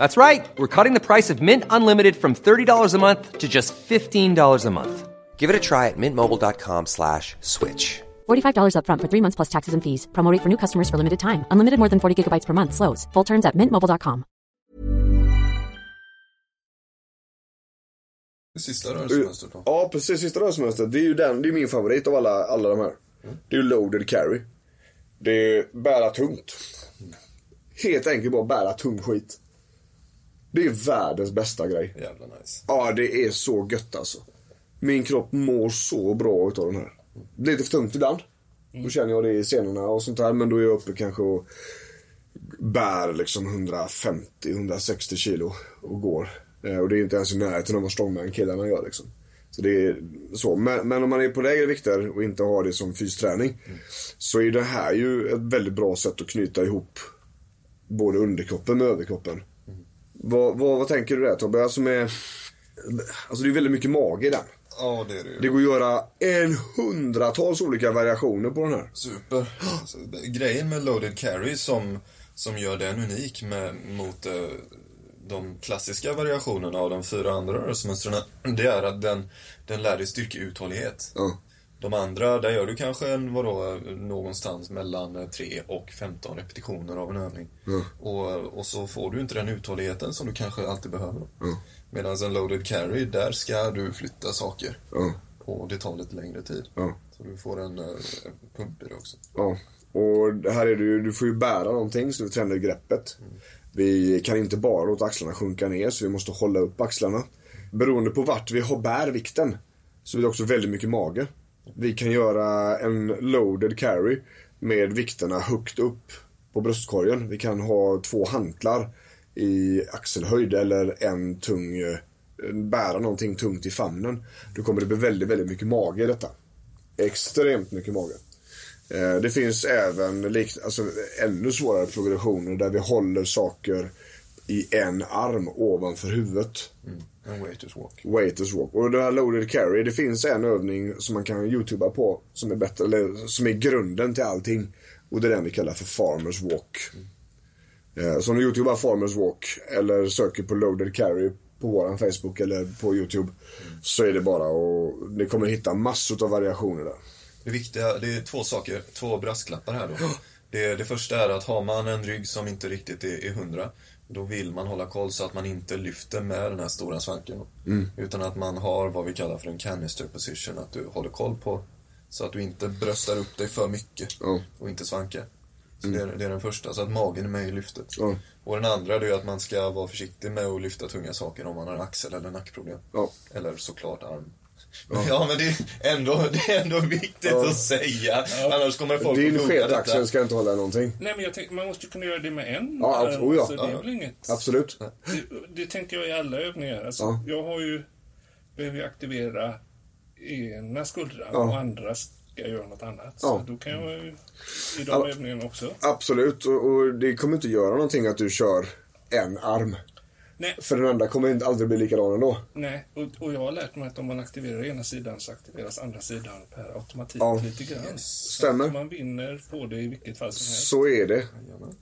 That's right. We're cutting the price of Mint Unlimited from $30 a month to just $15 a month. Give it a try at mintmobile.com slash switch. $45 upfront for three months plus taxes and fees. Promo rate for new customers for limited time. Unlimited more than 40 gigabytes per month. Slows. Full terms at mintmobile.com. Det sista rörelsemönstret eh, då? Ja, precis. Sista rörelsemönstret. Det är ju den, det är min favorit av alla, alla de här. Det är ju loaded carry. Det är bära tungt. Helt enkelt bara bära tung skit. Det är världens bästa grej. Jävla nice. Ja, det är så gött alltså. Min kropp mår så bra utav den här. Det blir lite för tungt ibland. Då känner jag det i senorna och sånt där. Men då är jag uppe kanske och bär liksom 150-160 kilo och går. Eh, Och det är inte ens i närheten av vad strongman-killarna gör liksom. Så det är så. Men, men om man är på lägre vikter och inte har det som fysträning. Så är det här ju ett väldigt bra sätt att knyta ihop både underkroppen med överkroppen. Vad, vad, vad tänker du där Tobbe? Alltså, med, alltså det är väldigt mycket mage i den. Ja, det är det ju. Det går att göra en hundratals olika variationer på den här. Super. Alltså, grejen med loaded carry som, som gör den unik med, mot eh, de klassiska variationerna av de fyra andra rörelsemönstren, det är att den, den lär dig styrkeuthållighet. Ja. De andra, där gör du kanske en, vadå, någonstans mellan eh, 3 och 15 repetitioner av en övning. Och, och så får du inte den uthålligheten som du kanske alltid behöver. Medan en loaded carry, där ska du flytta saker. Ja. Och det tar lite längre tid. Så du får en, eh, en pump i det också. Ja, och här är ju, du får ju bära någonting så du tränar greppet. Vi kan inte bara låta axlarna sjunka ner så vi måste hålla upp axlarna. Beroende på vart vi har bär vikten så blir det också väldigt mycket mage. Vi kan göra en loaded carry med vikterna högt upp på bröstkorgen. Vi kan ha två hantlar i axelhöjd eller en tung, eh, bära någonting tungt i famnen. Då kommer det bli väldigt, väldigt mycket mage i detta. Extremt mycket mage. Eh, det finns även alltså, ännu svårare progressioner där vi håller saker i en arm ovanför huvudet. En waiters walk. Waiters walk. Och det här loaded carry, det finns en övning som man kan youtuba på som är bättre, eller som är grunden till allting. Och det är den vi kallar för farmers walk. Eh, Så om du youtubar farmers walk eller söker på loaded carry på våran Facebook eller på Youtube så är det bara och ni kommer hitta massor av variationer där. Det viktiga, det är två saker, två brasklappar här då. (gasps) Det, det första är att har man en rygg som inte riktigt är, är hundra, då vill man hålla koll så att man inte lyfter med den här stora svanken. Utan att man har vad vi kallar för en canister position, att du håller koll på så att du inte bröstar upp dig för mycket Ja. och inte svankar. Så det, är, det är den första, så att magen är med i lyftet. Ja. Och den andra det är att man ska vara försiktig med att lyfta tunga saker om man har axel eller nackproblem. Ja. Eller såklart arm. Ja, men det är ändå, det är ändå viktigt att säga. Annars kommer folk Din sketaxel ska inte hålla någonting. Nej, men jag tänker, man måste ju kunna göra det med en. Ja, arm, abs- oh ja. så det är väl inget. Absolut. Det, det tänker jag i alla övningar. Alltså, Ja. Jag har ju, behöver ju aktivera ena skuldran Ja. och andra ska göra något annat. Ja. Så då kan jag ju i de Ja. övningarna också. Absolut. Och, och det kommer inte göra någonting att du kör en arm. Nej, För den andra kommer inte aldrig bli likadan ändå. nej. Och, och jag har lärt mig att om man aktiverar ena sidan så aktiveras andra sidan per automatik Ja. lite grann. Så Stämmer. att man vinner på det i vilket fall som helst. Så är det.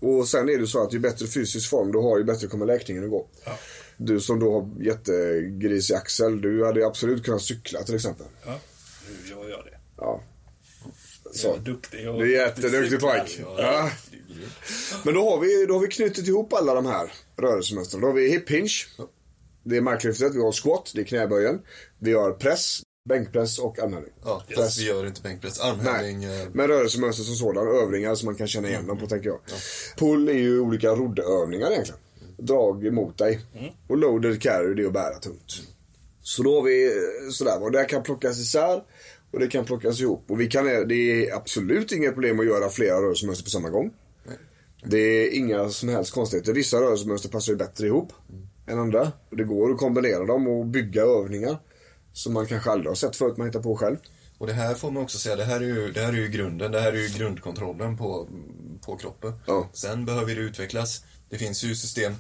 Och sen är det så att ju bättre fysisk form du har, ju bättre kommer läkningen att gå. Ja. Du som då har jättegrisig axel, du hade absolut kunnat cykla till exempel. Ja, nu gör jag det. Ja. Jag Så. är duktig. Jag Du är jätteduktig pojk. Ja. Men då har, vi, då har vi knutit ihop alla de här rörelsemönstren. Då har vi hip hinge. Det är marklyftet. Vi har squat, det är knäböjen. Vi har press, bänkpress och armhävning. Ja, Press. fast vi gör inte bänkpress. Armhävning. Nej, eh, men rörelsemönster som sådan, övningar som man kan känna igen dem på tänker jag. Pull är ju olika roddövningar egentligen. Drag emot dig. Och loaded carry det är att bära tungt. Så då har vi eh, sådär, och det kan plockas isär och det kan plockas ihop. Och vi kan, det är absolut inga problem att göra flera rörelsemönster på samma gång. Det är inga som helst konstigheter. Vissa rörelsemönster passar ju bättre ihop än andra. Och det går att kombinera dem och bygga övningar som man kanske aldrig har sett förut, man hittar på själv. Och det här får man också säga, det här är ju, det här är ju grunden, det här är ju grundkontrollen på, på kroppen. Ja. Sen behöver det utvecklas. Det finns ju system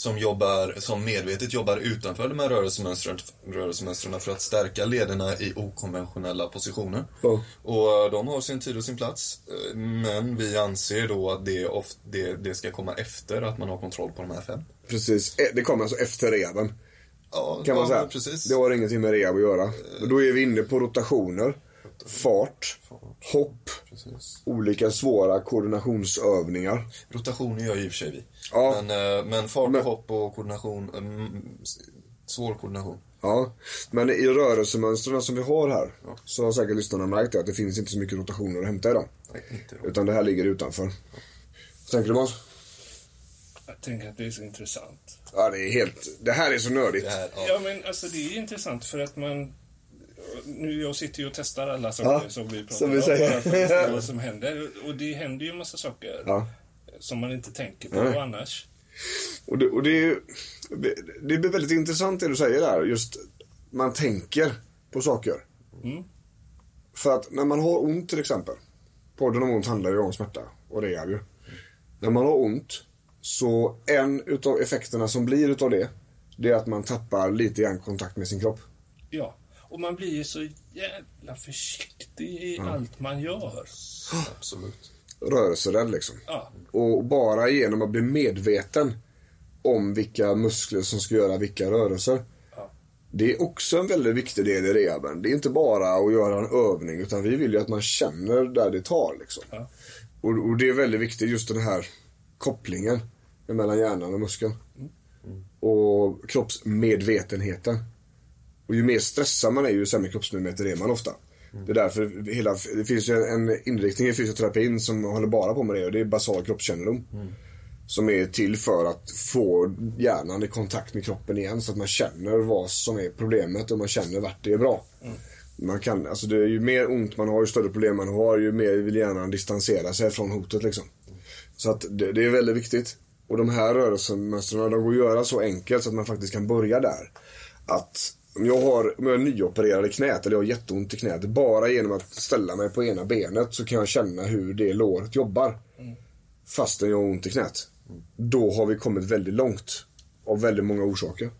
som jobbar, som medvetet jobbar utanför de här rörelsemönstren, rörelsemönstren för att stärka lederna i okonventionella positioner. Ja. Och eh, de har sin tid och sin plats. eh, Men vi anser då att det, of, det, det ska komma efter att man har kontroll på de här fem. Precis, Eh, det kommer alltså efter rehaben. Ja, Kan man ja, säga. Precis. Det har ingenting med rehab att göra. Men då är vi inne på rotationer, fart, hopp, Precis. olika svåra koordinationsövningar. Rotationer gör ju i och för sig vi. Ja. Men, eh, men fart, Men- hopp och koordination, s- svår koordination. Ja, men i rörelsemönstren som vi har här så har säkert lyssnarna märkt det, att det finns inte så mycket rotationer att hämta i dem. Nej, inte. Utan det här ligger utanför. Vad tänker du Måns? Jag tänker att det är så intressant. Ja, det är helt... Det här är så nördigt. Det här, ja. Ja, men alltså det är intressant för att man... Nu jag sitter ju och testar alla saker Ja, som vi pratar som vi om. Bara för att se vad som händer. Och det händer ju en massa saker. Ja. Som man inte tänker på Nej. annars. Och det, och det, är det blir väldigt intressant det du säger där. Just man tänker på saker. Mm. För att när man har ont till exempel. Podden om ont handlar ju om smärta och rehab ju. När man har ont Så en utav effekterna som blir utav det, det är att man tappar lite grann kontakt med sin kropp. Ja. Och man blir ju så jävla försiktig i allt man gör. Absolut. Rörelserädd liksom. Ja. Och bara genom att bli medveten om vilka muskler som ska göra vilka rörelser. Ja. Det är också en väldigt viktig del i rehaben. Det är inte bara att göra en övning utan vi vill ju att man känner där det tar. Liksom. Ja. Och, och det är väldigt viktigt just den här kopplingen mellan hjärnan och muskeln. Och kroppsmedvetenheten. Och ju mer stressad man är ju sämre kroppsmedveten är man ofta. Det är därför hela, det finns ju en inriktning i fysioterapin som håller bara på med det och det är basal kroppskännedom. Som är till för att få hjärnan i kontakt med kroppen igen så att man känner vad som är problemet och man känner vart det är bra. Man kan, alltså det är ju mer ont man har, ju större problem man har, ju mer vill hjärnan distansera sig från hotet liksom. Så att det, det är väldigt viktigt. Och de här rörelsemönstren, de går att göra så enkelt så att man faktiskt kan börja där. Att om jag har, om jag är nyopererad i knät eller jag har jätteont i knät, bara genom att ställa mig på ena benet så kan jag känna hur det låret jobbar. Fastän jag har ont i knät. Då har vi kommit väldigt långt. Av väldigt många orsaker.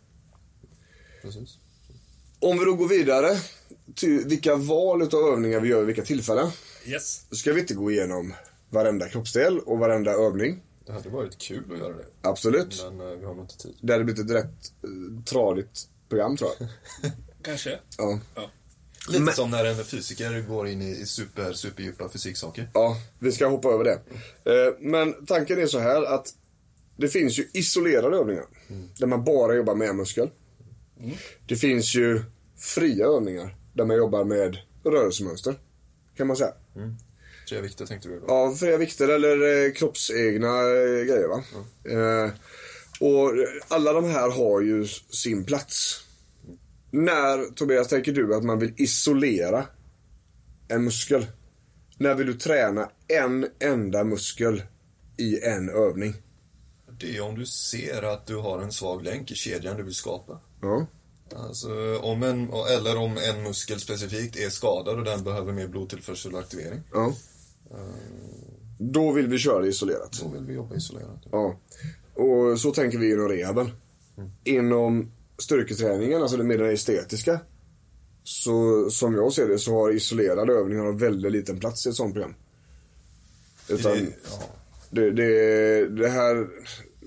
Precis. Om vi då går vidare till vilka val av övningar vi gör vid vilka tillfällen. Yes. Ska vi inte gå igenom varenda kroppsdel och varenda övning. Det hade varit kul att göra det. Absolut. Men eh, vi har nog inte tid. Det hade blivit ett rätt eh, tradigt program tror jag. (laughs) Kanske. Ja. Ja. Lite Men- som när en fysiker går in i super, superdjupa fysiksaker. Ja, vi ska hoppa över det. Eh, Men tanken är så här att det finns ju isolerade övningar. Där man bara jobbar med muskel. Det finns ju fria övningar där man jobbar med rörelsemönster. Kan man säga. Tre vikter tänkte du då? Ja, fria vikter eller eh, kroppsegna eh, grejer va. Eh, och alla de här har ju sin plats. När, Tobias, tänker du att man vill isolera en muskel? När vill du träna en enda muskel i en övning? Det är om du ser att du har en svag länk i kedjan du vill skapa. Ja. Alltså, om en, eller om en muskel specifikt är skadad och den behöver mer blodtillförsel och aktivering. ja. Då vill vi köra isolerat. Då vill vi jobba isolerat. Ja. Och så tänker vi inom rehaben. Inom styrketräningen, alltså det mer den estetiska. Så som jag ser det så har isolerade övningar en väldigt liten plats i ett sånt program. Utan Det, ja, det, det, det här,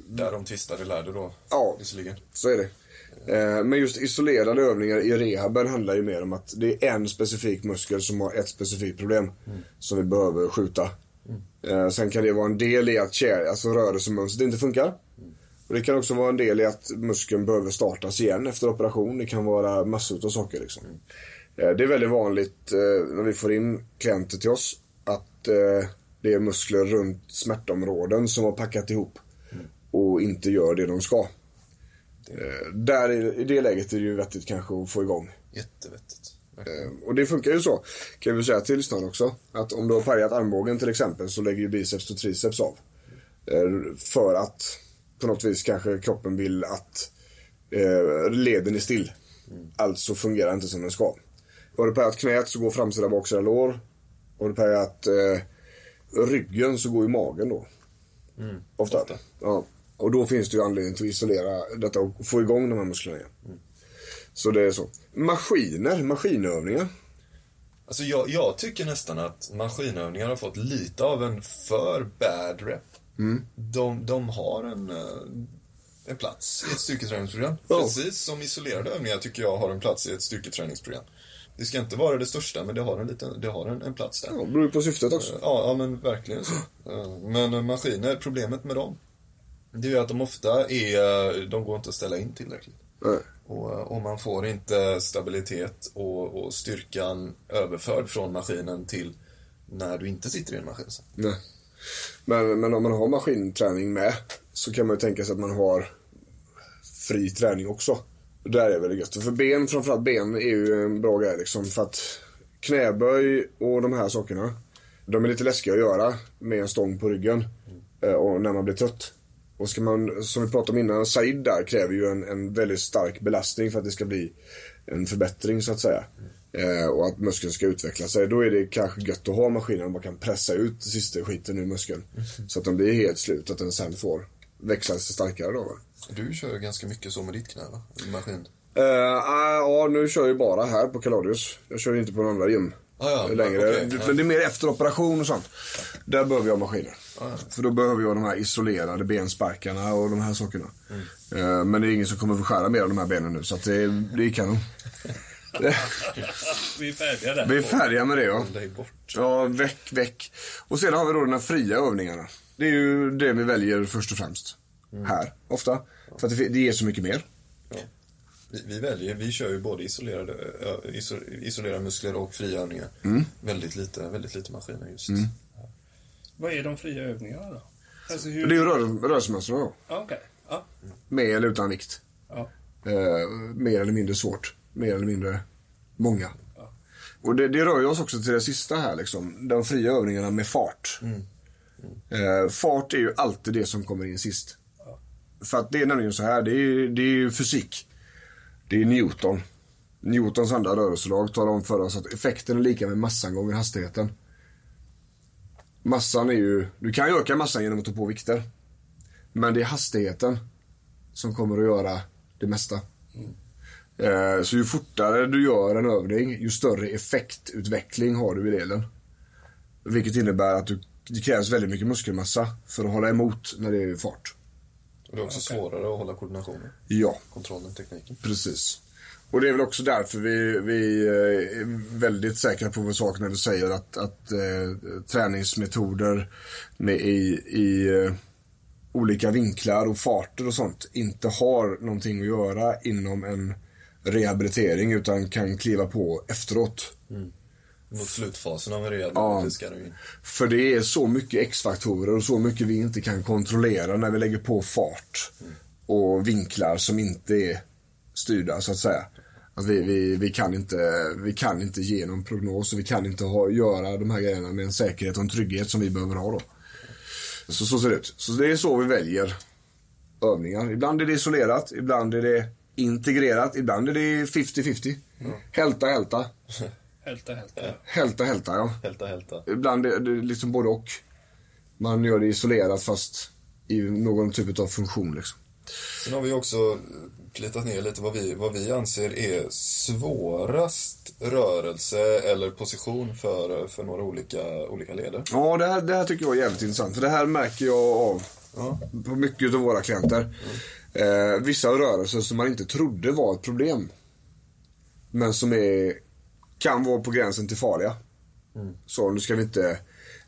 där de tvistade lärde då. Ja. Visserligen. så är det. Eh, Men just isolerade övningar i rehaben handlar ju mer om att det är en specifik muskel som har ett specifikt problem som vi behöver skjuta. Mm. Sen kan det vara en del i att alltså rörelsemönstret inte funkar. Och det kan också vara en del i att muskeln behöver startas igen efter operation. Det kan vara massor av saker liksom. Eh, det är väldigt vanligt eh, när vi får in klienter till oss att det är muskler runt smärtområden som har packat ihop och inte gör det de ska. Där i, i det läget är det ju vettigt kanske att få igång. Jättevettigt. Eh, Och det funkar ju så, kan vi säga till lyssnarna också. Att om du har pajat armbågen till exempel så lägger ju biceps och triceps av. Eh, För att på något vis kanske kroppen vill att eh, leden är still. Alltså fungerar inte som den ska. Har du pajat knät så går framsida och baksida lår. Har du pajat eh, ryggen så går ju magen då. ofta. ofta. Ja. Och då finns det ju anledning till att isolera detta och få igång de här musklerna igen. Så det är så. Maskiner, maskinövningar. Alltså jag, jag tycker nästan att maskinövningar har fått lite av en för bad rep. De, de har en, eh, en plats i ett styrketräningsprogram. Ja. Precis som isolerade övningar tycker jag har en plats i ett styrketräningsprogram. Det ska inte vara det största, men det har en, liten, det har en, en plats där. Ja, beror på syftet också. Ja, ja men verkligen så. Eh, Men eh, maskiner, problemet med dem, det är ju att de ofta är, de går inte att ställa in tillräckligt. Nej. Och, eh, och man får inte stabilitet och, och styrkan överförd från maskinen till när du inte sitter i en maskin. Nej. Men, men om man har maskinträning med så kan man ju tänka sig att man har fri träning också. Där är väldigt gött. För ben, framförallt ben, är ju en bra grej liksom. För att knäböj och de här sakerna, de är lite läskiga att göra med en stång på ryggen. eh, Och när man blir trött. Och ska man, som vi pratade om innan, Said där kräver ju en, en väldigt stark belastning för att det ska bli en förbättring så att säga. Eh, och att muskeln ska utveckla sig. Då är det kanske gött att ha maskinen och man kan pressa ut sista skiten ur muskeln. Så att den blir helt slut, att den sen får växlas starkare då. Va? Du kör ju ganska mycket så med ditt knä va? Maskin. Eh, ah, ja, nu kör jag bara här på Kaladius. Jag kör inte på någon andra gym Ah, ja, längre. ja. Men det är mer efter operation och sånt. Där behöver jag maskiner. För då behöver jag de här isolerade bensparkarna och de här sakerna. Mm. Eh, men det är ingen som kommer få skära mer av de här benen nu, så att det, det är kanon. (laughs) Vi är färdiga där. Vi är färdiga med det ja. Ja, väck, väck. Och sedan har vi då de här fria övningarna. Det är ju det vi väljer först och främst. Här, ofta. För att det, det ger så mycket mer. Vi, vi väljer, vi kör ju både isolerade, isolerade muskler och fria övningar. Mm. Väldigt lite, väldigt lite maskiner just. Vad är de fria övningarna då? Alltså Det hur... är ju rör, rörelsemönster då. Okej. Ja. Med eller utan vikt. Ja. Eh, mer eller mindre svårt. Mer eller mindre många. Och det, det rör ju oss också till det sista här liksom. De fria övningarna med fart. Eh, fart är ju alltid det som kommer in sist. För att det är nämligen så här, det är, det är ju fysik. Det är Newton. Newtons andra rörelselag talar om för oss att effekten är lika med massan gånger hastigheten. Massan är ju, du kan ju öka massan genom att ta på vikter. Men det är hastigheten som kommer att göra det mesta. Eh, Så ju fortare du gör en övning, ju större effektutveckling har du i delen. Vilket innebär att du, det krävs väldigt mycket muskelmassa för att hålla emot när det är fart. Det är också svårare att hålla koordinationen, Ja, kontrollen, tekniken. precis. Och det är väl också därför vi, vi eh, är väldigt säkra på vår sak när du säger att, att eh, träningsmetoder med i, i eh, olika vinklar och farter och sånt inte har någonting att göra inom en rehabilitering utan kan kliva på efteråt. Mot slutfasen av en rehab, Ja. För det är så mycket X-faktorer och så mycket vi inte kan kontrollera när vi lägger på fart och vinklar som inte är styrda så att säga. Att vi, vi, vi, kan inte, vi kan inte ge någon prognos och vi kan inte ha, göra de här grejerna med en säkerhet och en trygghet som vi behöver ha då. Så, så ser det ut. Så det är så vi väljer övningar. Ibland är det isolerat, ibland är det integrerat, ibland är det 50-50. Hälta, hälta. (laughs) Hälta, hälta. Hälta, hälta ja. Hälta, hälta. Ibland är det liksom både och. Man gör det isolerat fast i någon typ av funktion liksom. Sen har vi också plitat ner lite vad vi, vad vi anser är svårast rörelse eller position för, för några olika, olika leder. Ja, det här, det här tycker jag är jävligt intressant. För det här märker jag av på mycket av våra klienter. Eh, vissa rörelser som man inte trodde var ett problem. Men som är, kan vara på gränsen till farliga. Så nu ska vi inte,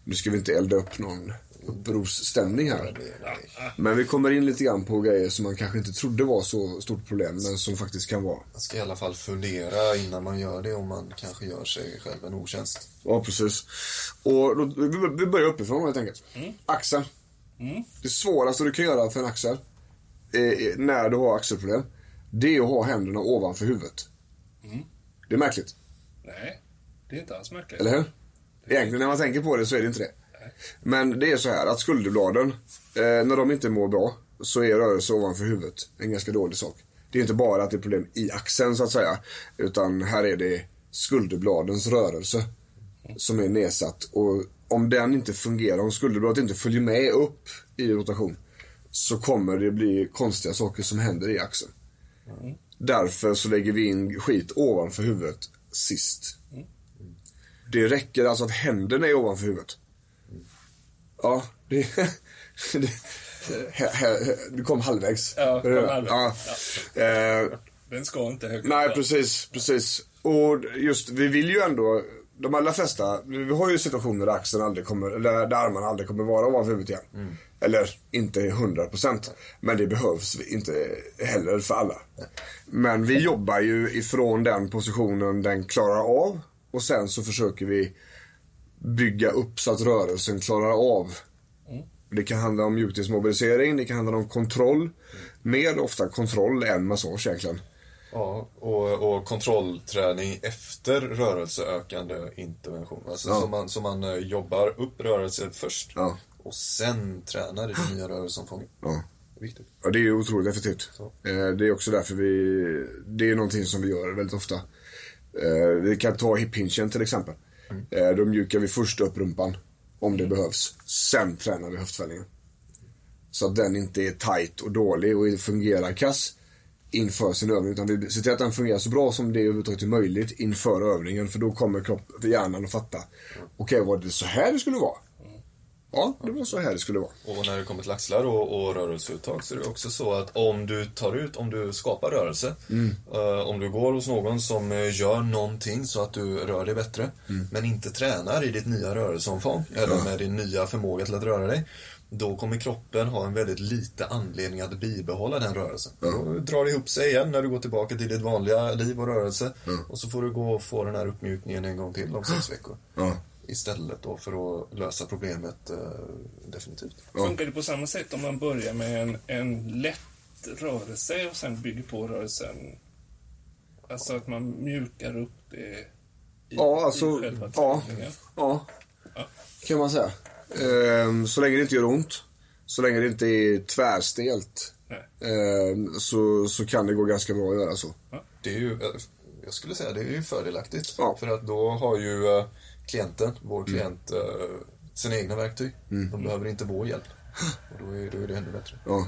nu ska vi inte elda upp någon upprorsstämning här. Men vi kommer in lite grann på grejer som man kanske inte trodde var så stort problem, men som faktiskt kan vara. Man ska i alla fall fundera innan man gör det om man kanske gör sig själv en otjänst. Ja, precis. Och då, vi- börjar uppifrån helt enkelt. Axeln. Det svåraste du kan göra för en axel, eh, eh, när du har axelproblem, det är att ha händerna ovanför huvudet. Det är märkligt, Nej, det är inte alls märkligt. eller hur? Egentligen när man tänker på det så är det inte det. Men det är så här att skulderbladen, eh, när de inte mår bra, så är rörelse ovanför huvudet en ganska dålig sak. Det är inte bara att det är problem i axeln så att säga, utan här är det skulderbladens rörelse som är nedsatt. Och om den inte fungerar, om skulderbladet inte följer med upp i rotation, så kommer det bli konstiga saker som händer i axeln. Därför så lägger vi in skit ovanför huvudet sist. Det räcker alltså att händerna är ovanför huvudet. Ja, det... (laughs) du kom halvvägs. Ja, kom halvvägs. Ja. Eh, Den ska inte högt nej, precis, precis. Och just, vi vill ju ändå, de allra flesta, vi har ju situationer där axeln aldrig kommer, eller där armarna aldrig kommer vara ovanför huvudet igen. Eller inte 100%. Men det behövs inte heller för alla. Men vi jobbar ju ifrån den positionen den klarar av. Och sen så försöker vi bygga upp så att rörelsen klarar av. Det kan handla om mjukdelsmobilisering, det kan handla om kontroll. Mer ofta kontroll än massage egentligen. Ja, och, och kontrollträning efter rörelseökande intervention. Alltså Ja. så, man, så man eh, jobbar upp rörelse först Ja. Och sen tränar i det nya rörelseomfånget. Ja. Viktigt. Ja, det är otroligt effektivt. Så. Eh, Det är också därför vi, det är någonting som vi gör väldigt ofta. Eh, Vi kan ta hip hinchen till exempel. Eh, Då mjukar vi först upp rumpan, om det behövs. Sen tränar vi höftfällningen. Så att den inte är tight och dålig och fungerar kass inför sin övning. Utan vi ser till att den fungerar så bra som det överhuvudtaget är möjligt inför övningen. För då kommer kropp, hjärnan att fatta. Okej, var det så här det skulle vara? Ja, det var så här det skulle vara. Och när det kommer till axlar och, och rörelseuttag så är det också så att om du tar ut, om du skapar rörelse, eh, om du går hos någon som eh, gör någonting så att du rör dig bättre, men inte tränar i ditt nya rörelseomfång eller med din nya förmåga till att röra dig, då kommer kroppen ha en väldigt lite anledning att bibehålla den rörelsen. Då drar det ihop sig igen när du går tillbaka till ditt vanliga liv och rörelse och så får du gå och få den här uppmjukningen en gång till om sex veckor. Ja. Istället då för att lösa problemet eh, definitivt. Funkar det på samma sätt om man börjar med en, en lätt rörelse och sen bygger på rörelsen? Alltså att man mjukar upp det i, Ja, alltså, i själva ja, träningen? ja, Ja. kan man säga. Ehm, så länge det inte gör ont, så länge det inte är tvärstelt, ehm, så, så kan det gå ganska bra att göra så. Det är ju, eh, jag skulle säga det är ju fördelaktigt. Ja. För att då har ju eh, klienten, vår klient, eh, sina egna verktyg. De behöver inte vår hjälp. Och då är, då är det ännu bättre. Ja.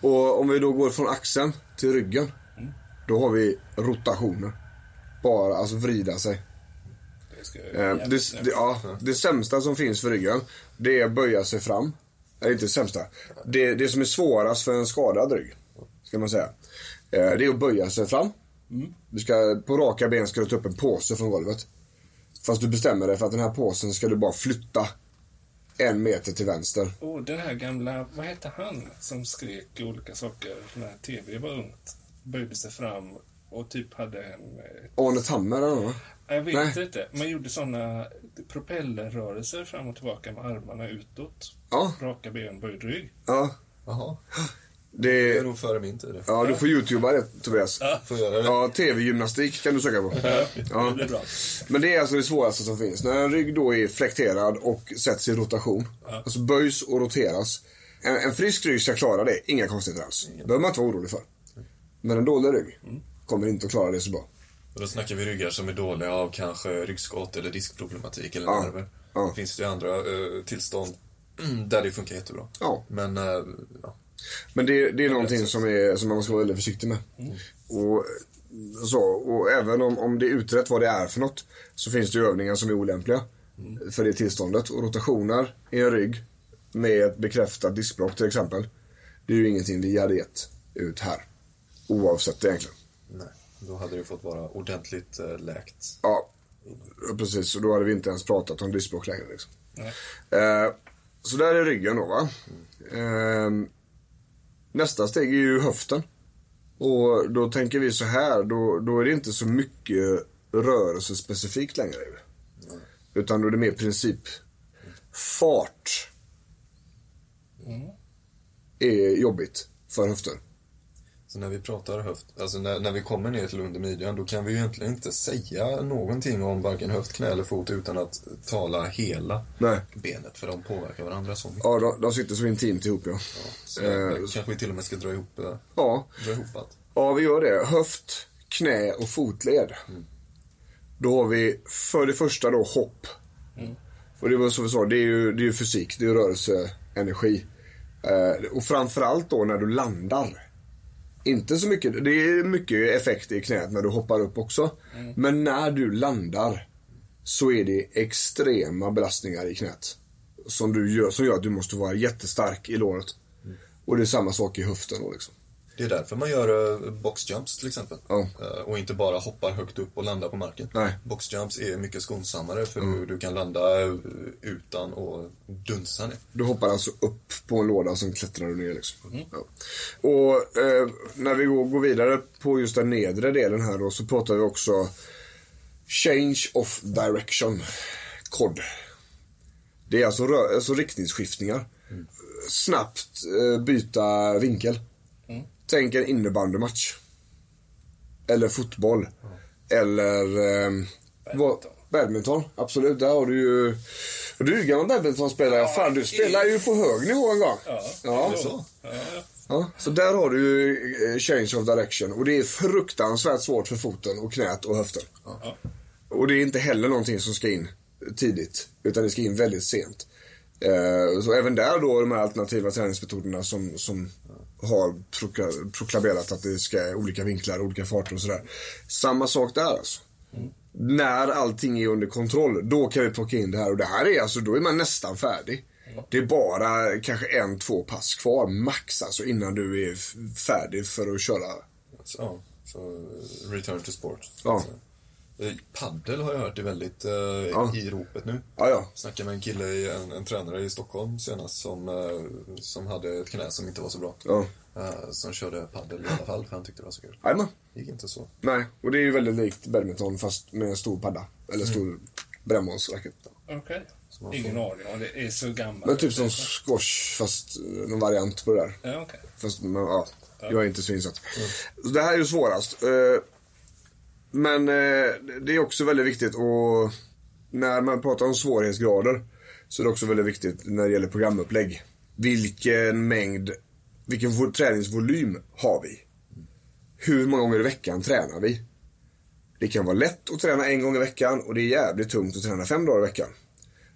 Och om vi då går från axeln till ryggen, då har vi rotationer. Bara, alltså vrida sig. Det Eh, det, det, ja, det sämsta som finns för ryggen, det är att böja sig fram. Nej, inte det sämsta. Det, det som är svårast för en skadad rygg, ska man säga. Eh, det är att böja sig fram. Du ska, på raka ben ska du ta upp en påse från golvet. Fast du bestämmer dig för att den här påsen ska du bara flytta en meter till vänster. Oh, den här gamla, vad hette han som skrek olika saker när TV var ungt? Böjde sig fram och typ hade en... eh, Arne Tammer eller något? Jag vet Nej. inte. Man gjorde såna propellerrörelser fram och tillbaka med armarna utåt. Ja. Raka ben, böjd rygg. Ja. Jaha. Det Det är nog före min tid. ja, du får youtuba det Tobias. Får göra det. Ja, tv-gymnastik kan du söka på. Ja. Det blir bra. Men det är alltså det svåraste som finns. När en rygg då är flekterad och sätts i rotation, alltså böjs och roteras. En, en frisk rygg ska klara det, inga konstigheter alls. Det behöver man inte vara orolig för. Men en dålig rygg kommer inte att klara det så bra. Och då snackar vi ryggar som är dåliga av kanske ryggskott eller diskproblematik eller Ja. nerver. Ja. Finns det ju andra eh, tillstånd mm, (clears throat) där det funkar jättebra. Ja. Men, eh, ja. Men det, det är någonting som, är, som man måste vara väldigt försiktig med. Och, så, och även om, om det är utrett vad det är för något så finns det ju övningar som är olämpliga för det tillståndet. Och rotationer i en rygg med ett bekräftat diskbråck till exempel. Det är ju ingenting vi hade gett ut här. Oavsett egentligen. Nej, då hade det fått vara ordentligt eh, läkt. Ja, precis. Och då hade vi inte ens pratat om diskbråck längre. Liksom. Eh, så där är ryggen då va. Eh, nästa steg är ju höften. Och då tänker vi så här, då, då är det inte så mycket rörelsespecifikt längre. Utan då är det mer princip. Fart är jobbigt för höften. Så när vi pratar höft, alltså när, när vi kommer ner till under midjan, då kan vi ju egentligen inte säga någonting om varken höft, knä eller fot utan att tala hela Nej. benet, för de påverkar varandra så mycket. Ja, de, de sitter så intimt ihop ja. Så Eh, kanske vi till och med ska dra ihop, eh, Ja, dra ihop allt. Ja, vi gör det. Höft, knä och fotled. Då har vi för det första då hopp. Och det var som vi sa, det är ju, det är ju fysik, det är ju rörelseenergi. Eh, och framförallt då när du landar. Inte så mycket, det är mycket effekt i knät när du hoppar upp också. Men när du landar så är det extrema belastningar i knät. Som, du gör, som gör att du måste vara jättestark i låret. Och det är samma sak i höften då liksom. Det är därför man gör eh, boxjumps till exempel. Eh, Och inte bara hoppar högt upp och landar på marken. Nej. Boxjumps är mycket skonsammare för du, du kan landa eh, utan att dunsa ner. Du hoppar alltså upp på en låda som klättrar du ner liksom. Ja. Och eh, när vi går, vidare på just den nedre delen här då så pratar vi också Change of Direction. KOD. Det är alltså, alltså riktningsskiftningar. Snabbt eh, byta vinkel. Tänk en innebandymatch. Eller fotboll. Eller eh, vad, badminton. Absolut, där har du ju... Du är ju gammal badmintonspelare. Fan, du spelar ju på hög nivå en gång. Ja. Ja. Så. Ja, så där har du ju eh, change of direction. Och det är fruktansvärt svårt för foten och knät och höften. Och det är inte heller någonting som ska in tidigt. Utan det ska in väldigt sent. Eh, så även där då de här alternativa träningsmetoderna som, som har prokla- proklamerat att det ska olika vinklar, olika farter och sådär. Samma sak där alltså. När allting är under kontroll, då kan vi plocka in det här. Och det här är alltså, då är man nästan färdig. Det är bara kanske en, två pass kvar, max alltså, innan du är färdig för att köra. Så, så return to sport. Ja. Eh, Paddel har jag hört är väldigt eh, i ropet nu. Ja, ja. Snackade med en kille, i- en, en tränare i Stockholm senast som, eh, som hade ett knä som inte var så bra. Ja. Eh, som körde paddel i alla fall för han tyckte det var så kul. Jajamän. Det gick inte så. Nej, och det är ju väldigt likt badminton fast med en stor padda. Eller stor brännbollsracket. Okej. Ingen aning om det är så gammalt. Men typ som squash fast eh, någon variant på det där. Ja, okej. Fast men, ja, jag är inte så insatt. Så det här är ju svårast. Eh, Men eh, det är också väldigt viktigt och när man pratar om svårighetsgrader så är det också väldigt viktigt när det gäller programupplägg. Vilken mängd, vilken vo- träningsvolym har vi? Hur många gånger i veckan tränar vi? Det kan vara lätt att träna en gång i veckan och det är jävligt tungt att träna fem dagar i veckan.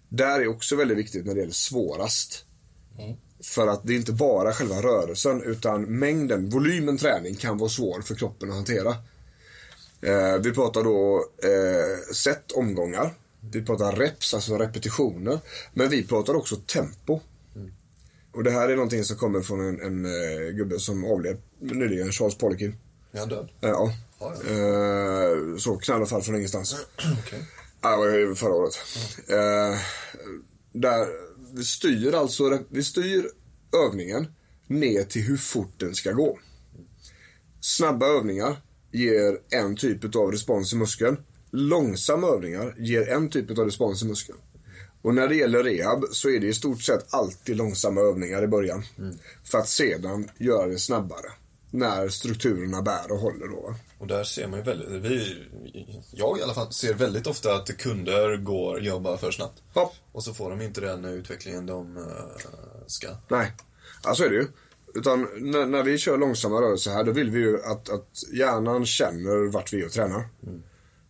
Där är också väldigt viktigt när det gäller svårast. För att det är inte bara själva rörelsen utan mängden, volymen träning kan vara svår för kroppen att hantera. Eh, vi pratar då eh, set omgångar. Vi pratar reps, alltså repetitioner. Men vi pratar också tempo. Och det här är någonting som kommer från en, en eh, gubbe som avled nyligen, Charles Poliquin. Är han död? Eh, ja. Ja, Eh, så knallfall från ingenstans. (clears throat) Okej. Ja, det var förra året. Eh, där vi styr alltså, vi styr övningen ner till hur fort den ska gå. Snabba övningar ger en typ av respons i muskeln. Långsamma övningar ger en typ av respons i muskeln. Och när det gäller rehab så är det i stort sett alltid långsamma övningar i början. För att sedan göra det snabbare. När strukturerna bär och håller då. Och där ser man ju väldigt, vi, jag i alla fall, ser väldigt ofta att kunder går, jobbar för snabbt. Ja. Och så får de inte den utvecklingen de eh, ska. Nej, ja, så är det ju. Utan när, när vi kör långsamma rörelser här, då vill vi ju att, att hjärnan känner vart vi är och tränar.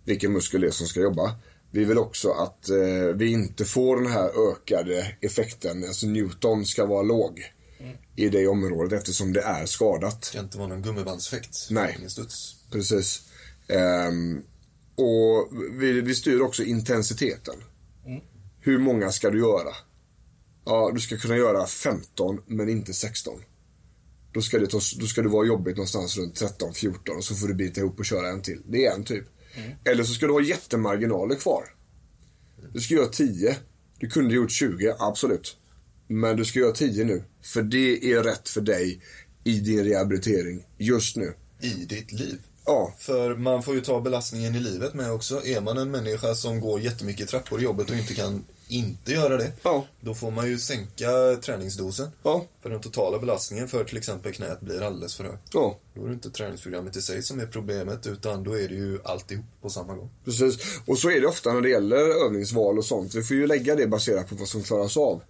Vilken muskel det är som ska jobba. Vi vill också att eh, vi inte får den här ökade effekten, alltså Newton ska vara låg i det området eftersom det är skadat. Det ska inte vara någon gummibandseffekt. Nej. Ingen studs. Precis. Ehm, och vi, vi styr också intensiteten. Hur många ska du göra? Ja, du ska kunna göra 15 men inte 16. Då ska, det ta, då ska det vara jobbigt någonstans runt 13-14 och så får du bita ihop och köra en till. Det är en typ. Eller så ska du ha jättemarginaler kvar. Du ska göra 10. Du kunde gjort 20, absolut. Men du ska göra 10 nu. För det är rätt för dig i din rehabilitering just nu. I ditt liv. Ja, För man får ju ta belastningen i livet med också. Är man en människa som går jättemycket trappor i jobbet och inte kan inte göra det. Ja. Då får man ju sänka träningsdosen. Ja. För den totala belastningen för till exempel knät blir alldeles för hög. ja. Då är det inte träningsprogrammet i sig som är problemet utan då är det ju alltihop på samma gång. Precis. Och så är det ofta när det gäller övningsval och sånt. Vi får ju lägga det baserat på vad som klaras av.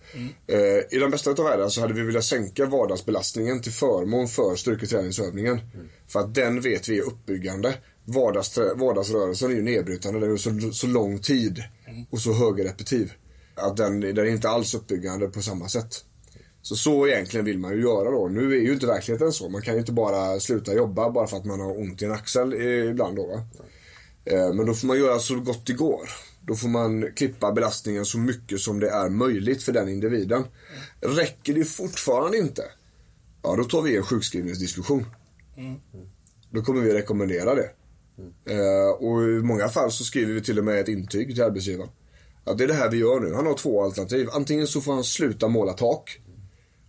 Eh, I den bästa utav världar så hade vi velat sänka vardagsbelastningen till förmån för styrketräningsövningen. För att den vet vi är uppbyggande. Vardagsrörelsen är ju nedbrytande. Den är så, så lång tid och så högrepetitiv. Att den, den är inte alls uppbyggande på samma sätt. Så så egentligen vill man ju göra då. Nu är ju inte verkligheten så. Man kan ju inte bara sluta jobba bara för att man har ont i en axel ibland då va. Eh, Men då får man göra så gott det går. Då får man klippa belastningen så mycket som det är möjligt för den individen. Räcker det fortfarande inte? Ja, då tar vi en sjukskrivningsdiskussion. Då kommer vi rekommendera det. Eh, och i många fall så skriver vi till och med ett intyg till arbetsgivaren. Att det är det här vi gör nu. Han har två alternativ. Antingen så får han sluta måla tak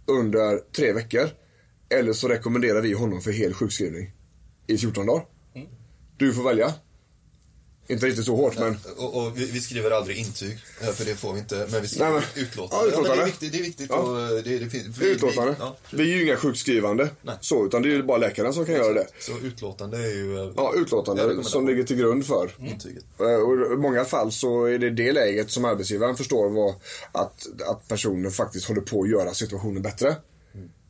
under tre veckor. Eller så rekommenderar vi honom för hel sjukskrivning i 14 dagar. Du får välja. Inte riktigt så hårt men... Och, och vi, vi skriver aldrig intyg, eh, för det får vi inte. Men vi skriver Nej, men- utlåtande. Ja, utlåtande. men det är viktigt. Det är viktigt Ja. och eh, det, det finns, vi- Utlåtande. Vi, ja, Vi är ju inga sjukskrivande. Nej. Så, utan det är ju bara läkaren som kan göra det. Så utlåtande är ju... eh, Ja, utlåtande som ligger till grund för. Intyget. Eh, Och I många fall så är det det läget som arbetsgivaren förstår var att, att personen faktiskt håller på att göra situationen bättre.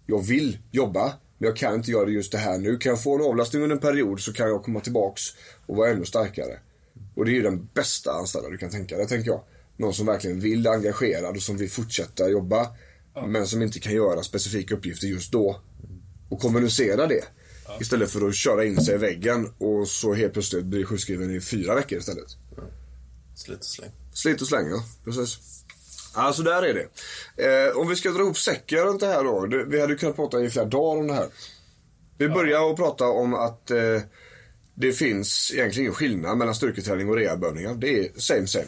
Jag vill jobba, men jag kan inte göra just det här nu. Kan jag få en avlastning under en period så kan jag komma tillbaks och vara ännu starkare. Och det är ju den bästa anställda du kan tänka dig, tänker jag. någon som verkligen vill engagerad och som vill fortsätta jobba. Men som inte kan göra specifika uppgifter just då. Och kommunicera det. Istället för att köra in sig i väggen och så helt plötsligt bli sjukskriven i fyra veckor istället. Slit och släng. Slit och släng, ja. Precis. Alltså där är det. Eh, om vi ska dra ihop säcken runt det här då. Vi hade ju kunnat prata i flera dagar om det här. Vi börjar att prata om att eh, det finns egentligen ingen skillnad mellan styrketräning och rehabövningar. Det är same same.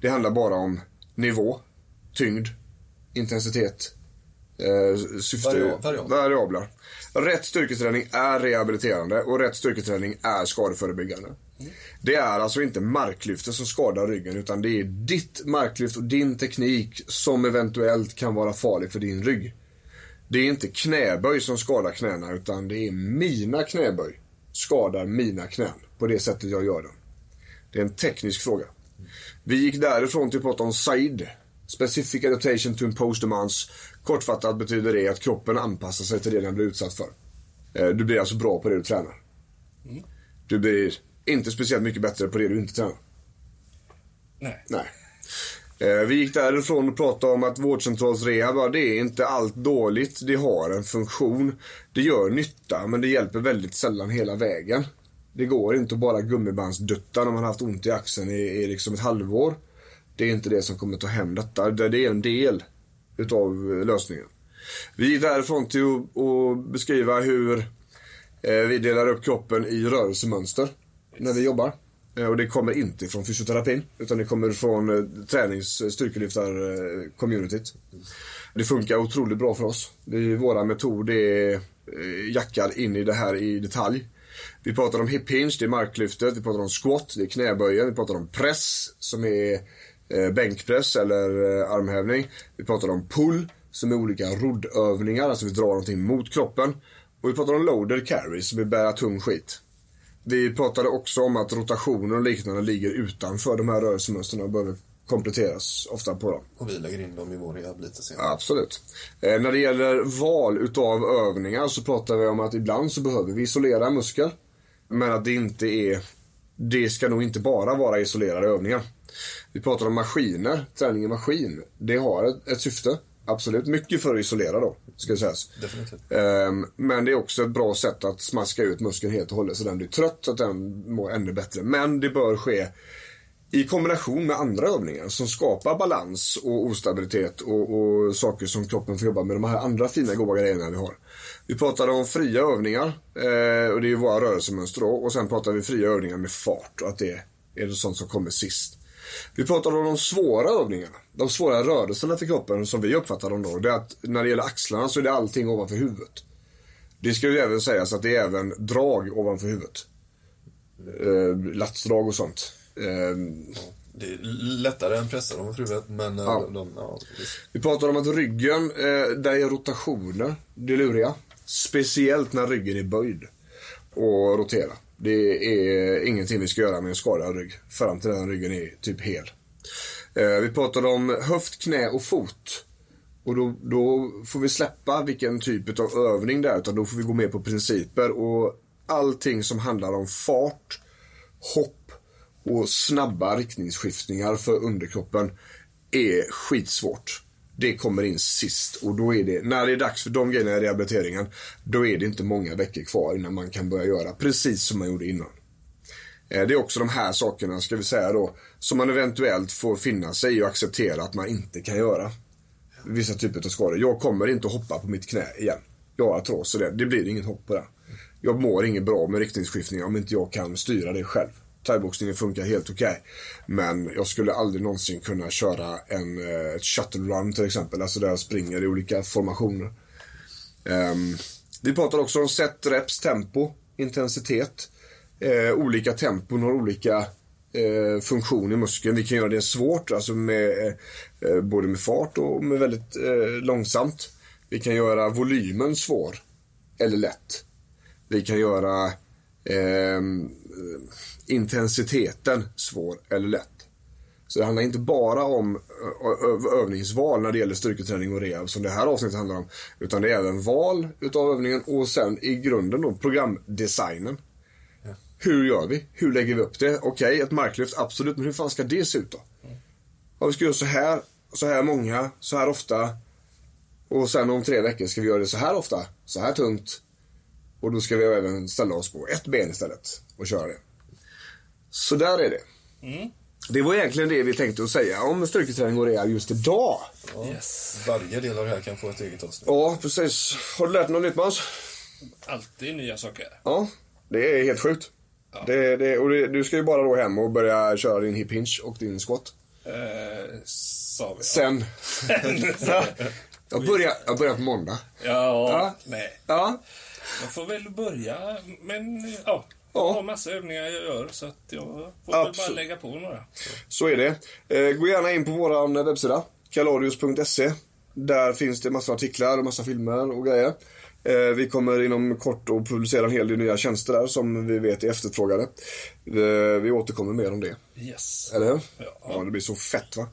Det handlar bara om nivå, tyngd, intensitet, eh, syfte, Varia- variabler. Rätt styrketräning är rehabiliterande och rätt styrketräning är skadeförebyggande. Det är alltså inte marklyftet som skadar ryggen utan det är ditt marklyft och din teknik som eventuellt kan vara farlig för din rygg. Det är inte knäböj som skadar knäna utan det är mina knäböj skadar mina knän på det sättet jag gör dem. Det är en teknisk fråga. Vi gick därifrån till att prata om SAID. Specific Adaptation to Impose Demands. Kortfattat betyder det att kroppen anpassar sig till det den blir utsatt för. Eh, Du blir alltså bra på det du tränar. Du blir inte speciellt mycket bättre på det du inte tränar. Nej. Nej. Eh, Vi gick därifrån och pratade om att vårdcentralsrehab, det är inte allt dåligt. Det har en funktion. Det gör nytta, men det hjälper väldigt sällan hela vägen. Det går inte att bara gummibandsdutta när man haft ont i axeln i, i liksom ett halvår. Det är inte det som kommer ta hem detta. Det är en del utav eh, lösningen. Vi gick därifrån till att, att beskriva hur eh, vi delar upp kroppen i rörelsemönster när vi jobbar. Eh, och det kommer inte från fysioterapin utan det kommer från eh, tränings eh, styrkelyftar-communityt. Det funkar otroligt bra för oss. Vår våra metod är jackad in i det här i detalj. Vi pratar om hip hinge, det är marklyftet. Vi pratar om squat, det är knäböjen. Vi pratar om press som är bänkpress eller armhävning. Vi pratar om pull som är olika roddövningar, alltså vi drar någonting mot kroppen. Och vi pratar om loader carry som är bära tung skit. Vi pratade också om att rotationer och liknande ligger utanför de här rörelsemönstren och behöver kompletteras ofta på dem. Och vi lägger in dem i vår rehab lite senare. Absolut. Eh, när det gäller val utav övningar så pratar vi om att ibland så behöver vi isolera en muskel. Men att det inte är, det ska nog inte bara vara isolerade övningar. Vi pratar om maskiner, träning i maskin. Det har ett, ett syfte. Absolut. Mycket för att isolera då, ska sägas. Definitivt. Ehm, men det är också ett bra sätt att smaska ut muskeln helt och hållet så den blir trött, så att den mår ännu bättre. Men det bör ske i kombination med andra övningar som skapar balans och ostabilitet och, och saker som kroppen får jobba med. De här andra fina goda grejerna vi har. Vi pratade om fria övningar eh, och det är våra rörelsemönster då. Och sen pratar vi fria övningar med fart och att det är det sånt som kommer sist. Vi pratade om de svåra övningarna. De svåra rörelserna för kroppen som vi uppfattar dem då. Det är att när det gäller axlarna så är det allting ovanför huvudet. Det ska ju även sägas att det är även drag ovanför huvudet. Eh, latsdrag och sånt. Eh, Det är lättare än pressar dem för huvudet, men eh, Ja. de, ja, visst. Vi pratar om att ryggen, eh, där är rotationer det luriga. Speciellt när ryggen är böjd och rotera. Det är ingenting vi ska göra med en skadad rygg. Fram till den ryggen är typ hel. Eh, vi pratade om höft, knä och fot. Och då, då får vi släppa vilken typ av övning det är. Utan då får vi gå med på principer. Och allting som handlar om fart, hopp och snabba riktningsskiftningar för underkroppen är skitsvårt. Det kommer in sist och då är det, när det är dags för de grejerna i rehabiliteringen, då är det inte många veckor kvar innan man kan börja göra precis som man gjorde innan. Eh, det är också de här sakerna, ska vi säga då, som man eventuellt får finna sig i och acceptera att man inte kan göra. Vissa typer av skador. Jag kommer inte att hoppa på mitt knä igen. Jag har artros och det, det blir inget hopp på det. Jag mår inget bra med riktningsskiftningar om inte jag kan styra det själv. Thaiboxningen funkar helt okej. Men jag skulle aldrig någonsin kunna köra en eh, ett shuttle run till exempel. Alltså där jag springer i olika formationer. Um, vi pratar också om set, reps, tempo, intensitet. Eh, olika tempon har olika eh, funktion i muskeln. Vi kan göra det svårt, alltså med, eh, eh både med fart och med väldigt eh, långsamt. Vi kan göra volymen svår eller lätt. Vi kan göra intensiteten svår eller lätt. Så det handlar inte bara om övningsval när det gäller styrketräning och rehab som det här avsnittet handlar om. Utan det är även val utav övningen och sen i grunden då programdesignen. Hur gör vi? Hur lägger vi upp det? Okej, ett marklyft, absolut. Men hur fan ska det se ut då? Ja, vi ska göra så här, så här många, så här ofta. Och sen om tre veckor ska vi göra det så här ofta, så här tungt. Och då ska vi även ställa oss på ett ben istället och köra det. Så där är det. Det var egentligen det vi tänkte att säga om styrketräning och rehab just idag. Yes. Varje del av det här kan få ett eget avsnitt. Ja, precis. Har du lärt dig något nytt Måns? Alltid nya saker. Ja, det är helt sjukt. Det, det, och det, du ska ju bara då hem och börja köra din hip hinge och din squat. Eh, sa vi. Sen. (laughs) (laughs) jag, börjar, jag börjar på måndag. Ja, Ja. nej. Ja, Jag får väl börja, men ja. Ja. Jag har massa övningar jag gör så att jag får väl bara Absolut. lägga på några. så är det. Eh, gå gärna in på vår webbsida, kalorius.se. Där finns det massa artiklar och massa filmer och grejer. Eh, vi kommer inom kort att publicera en hel del nya tjänster där som vi vet är efterfrågade. Eh, vi återkommer mer om det. Yes. Eller hur? Ja. ja det blir så fett va?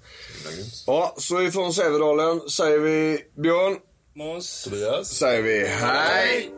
Ja, så ifrån Sävedalen säger vi Björn, Måns. Tobias? säger vi hej!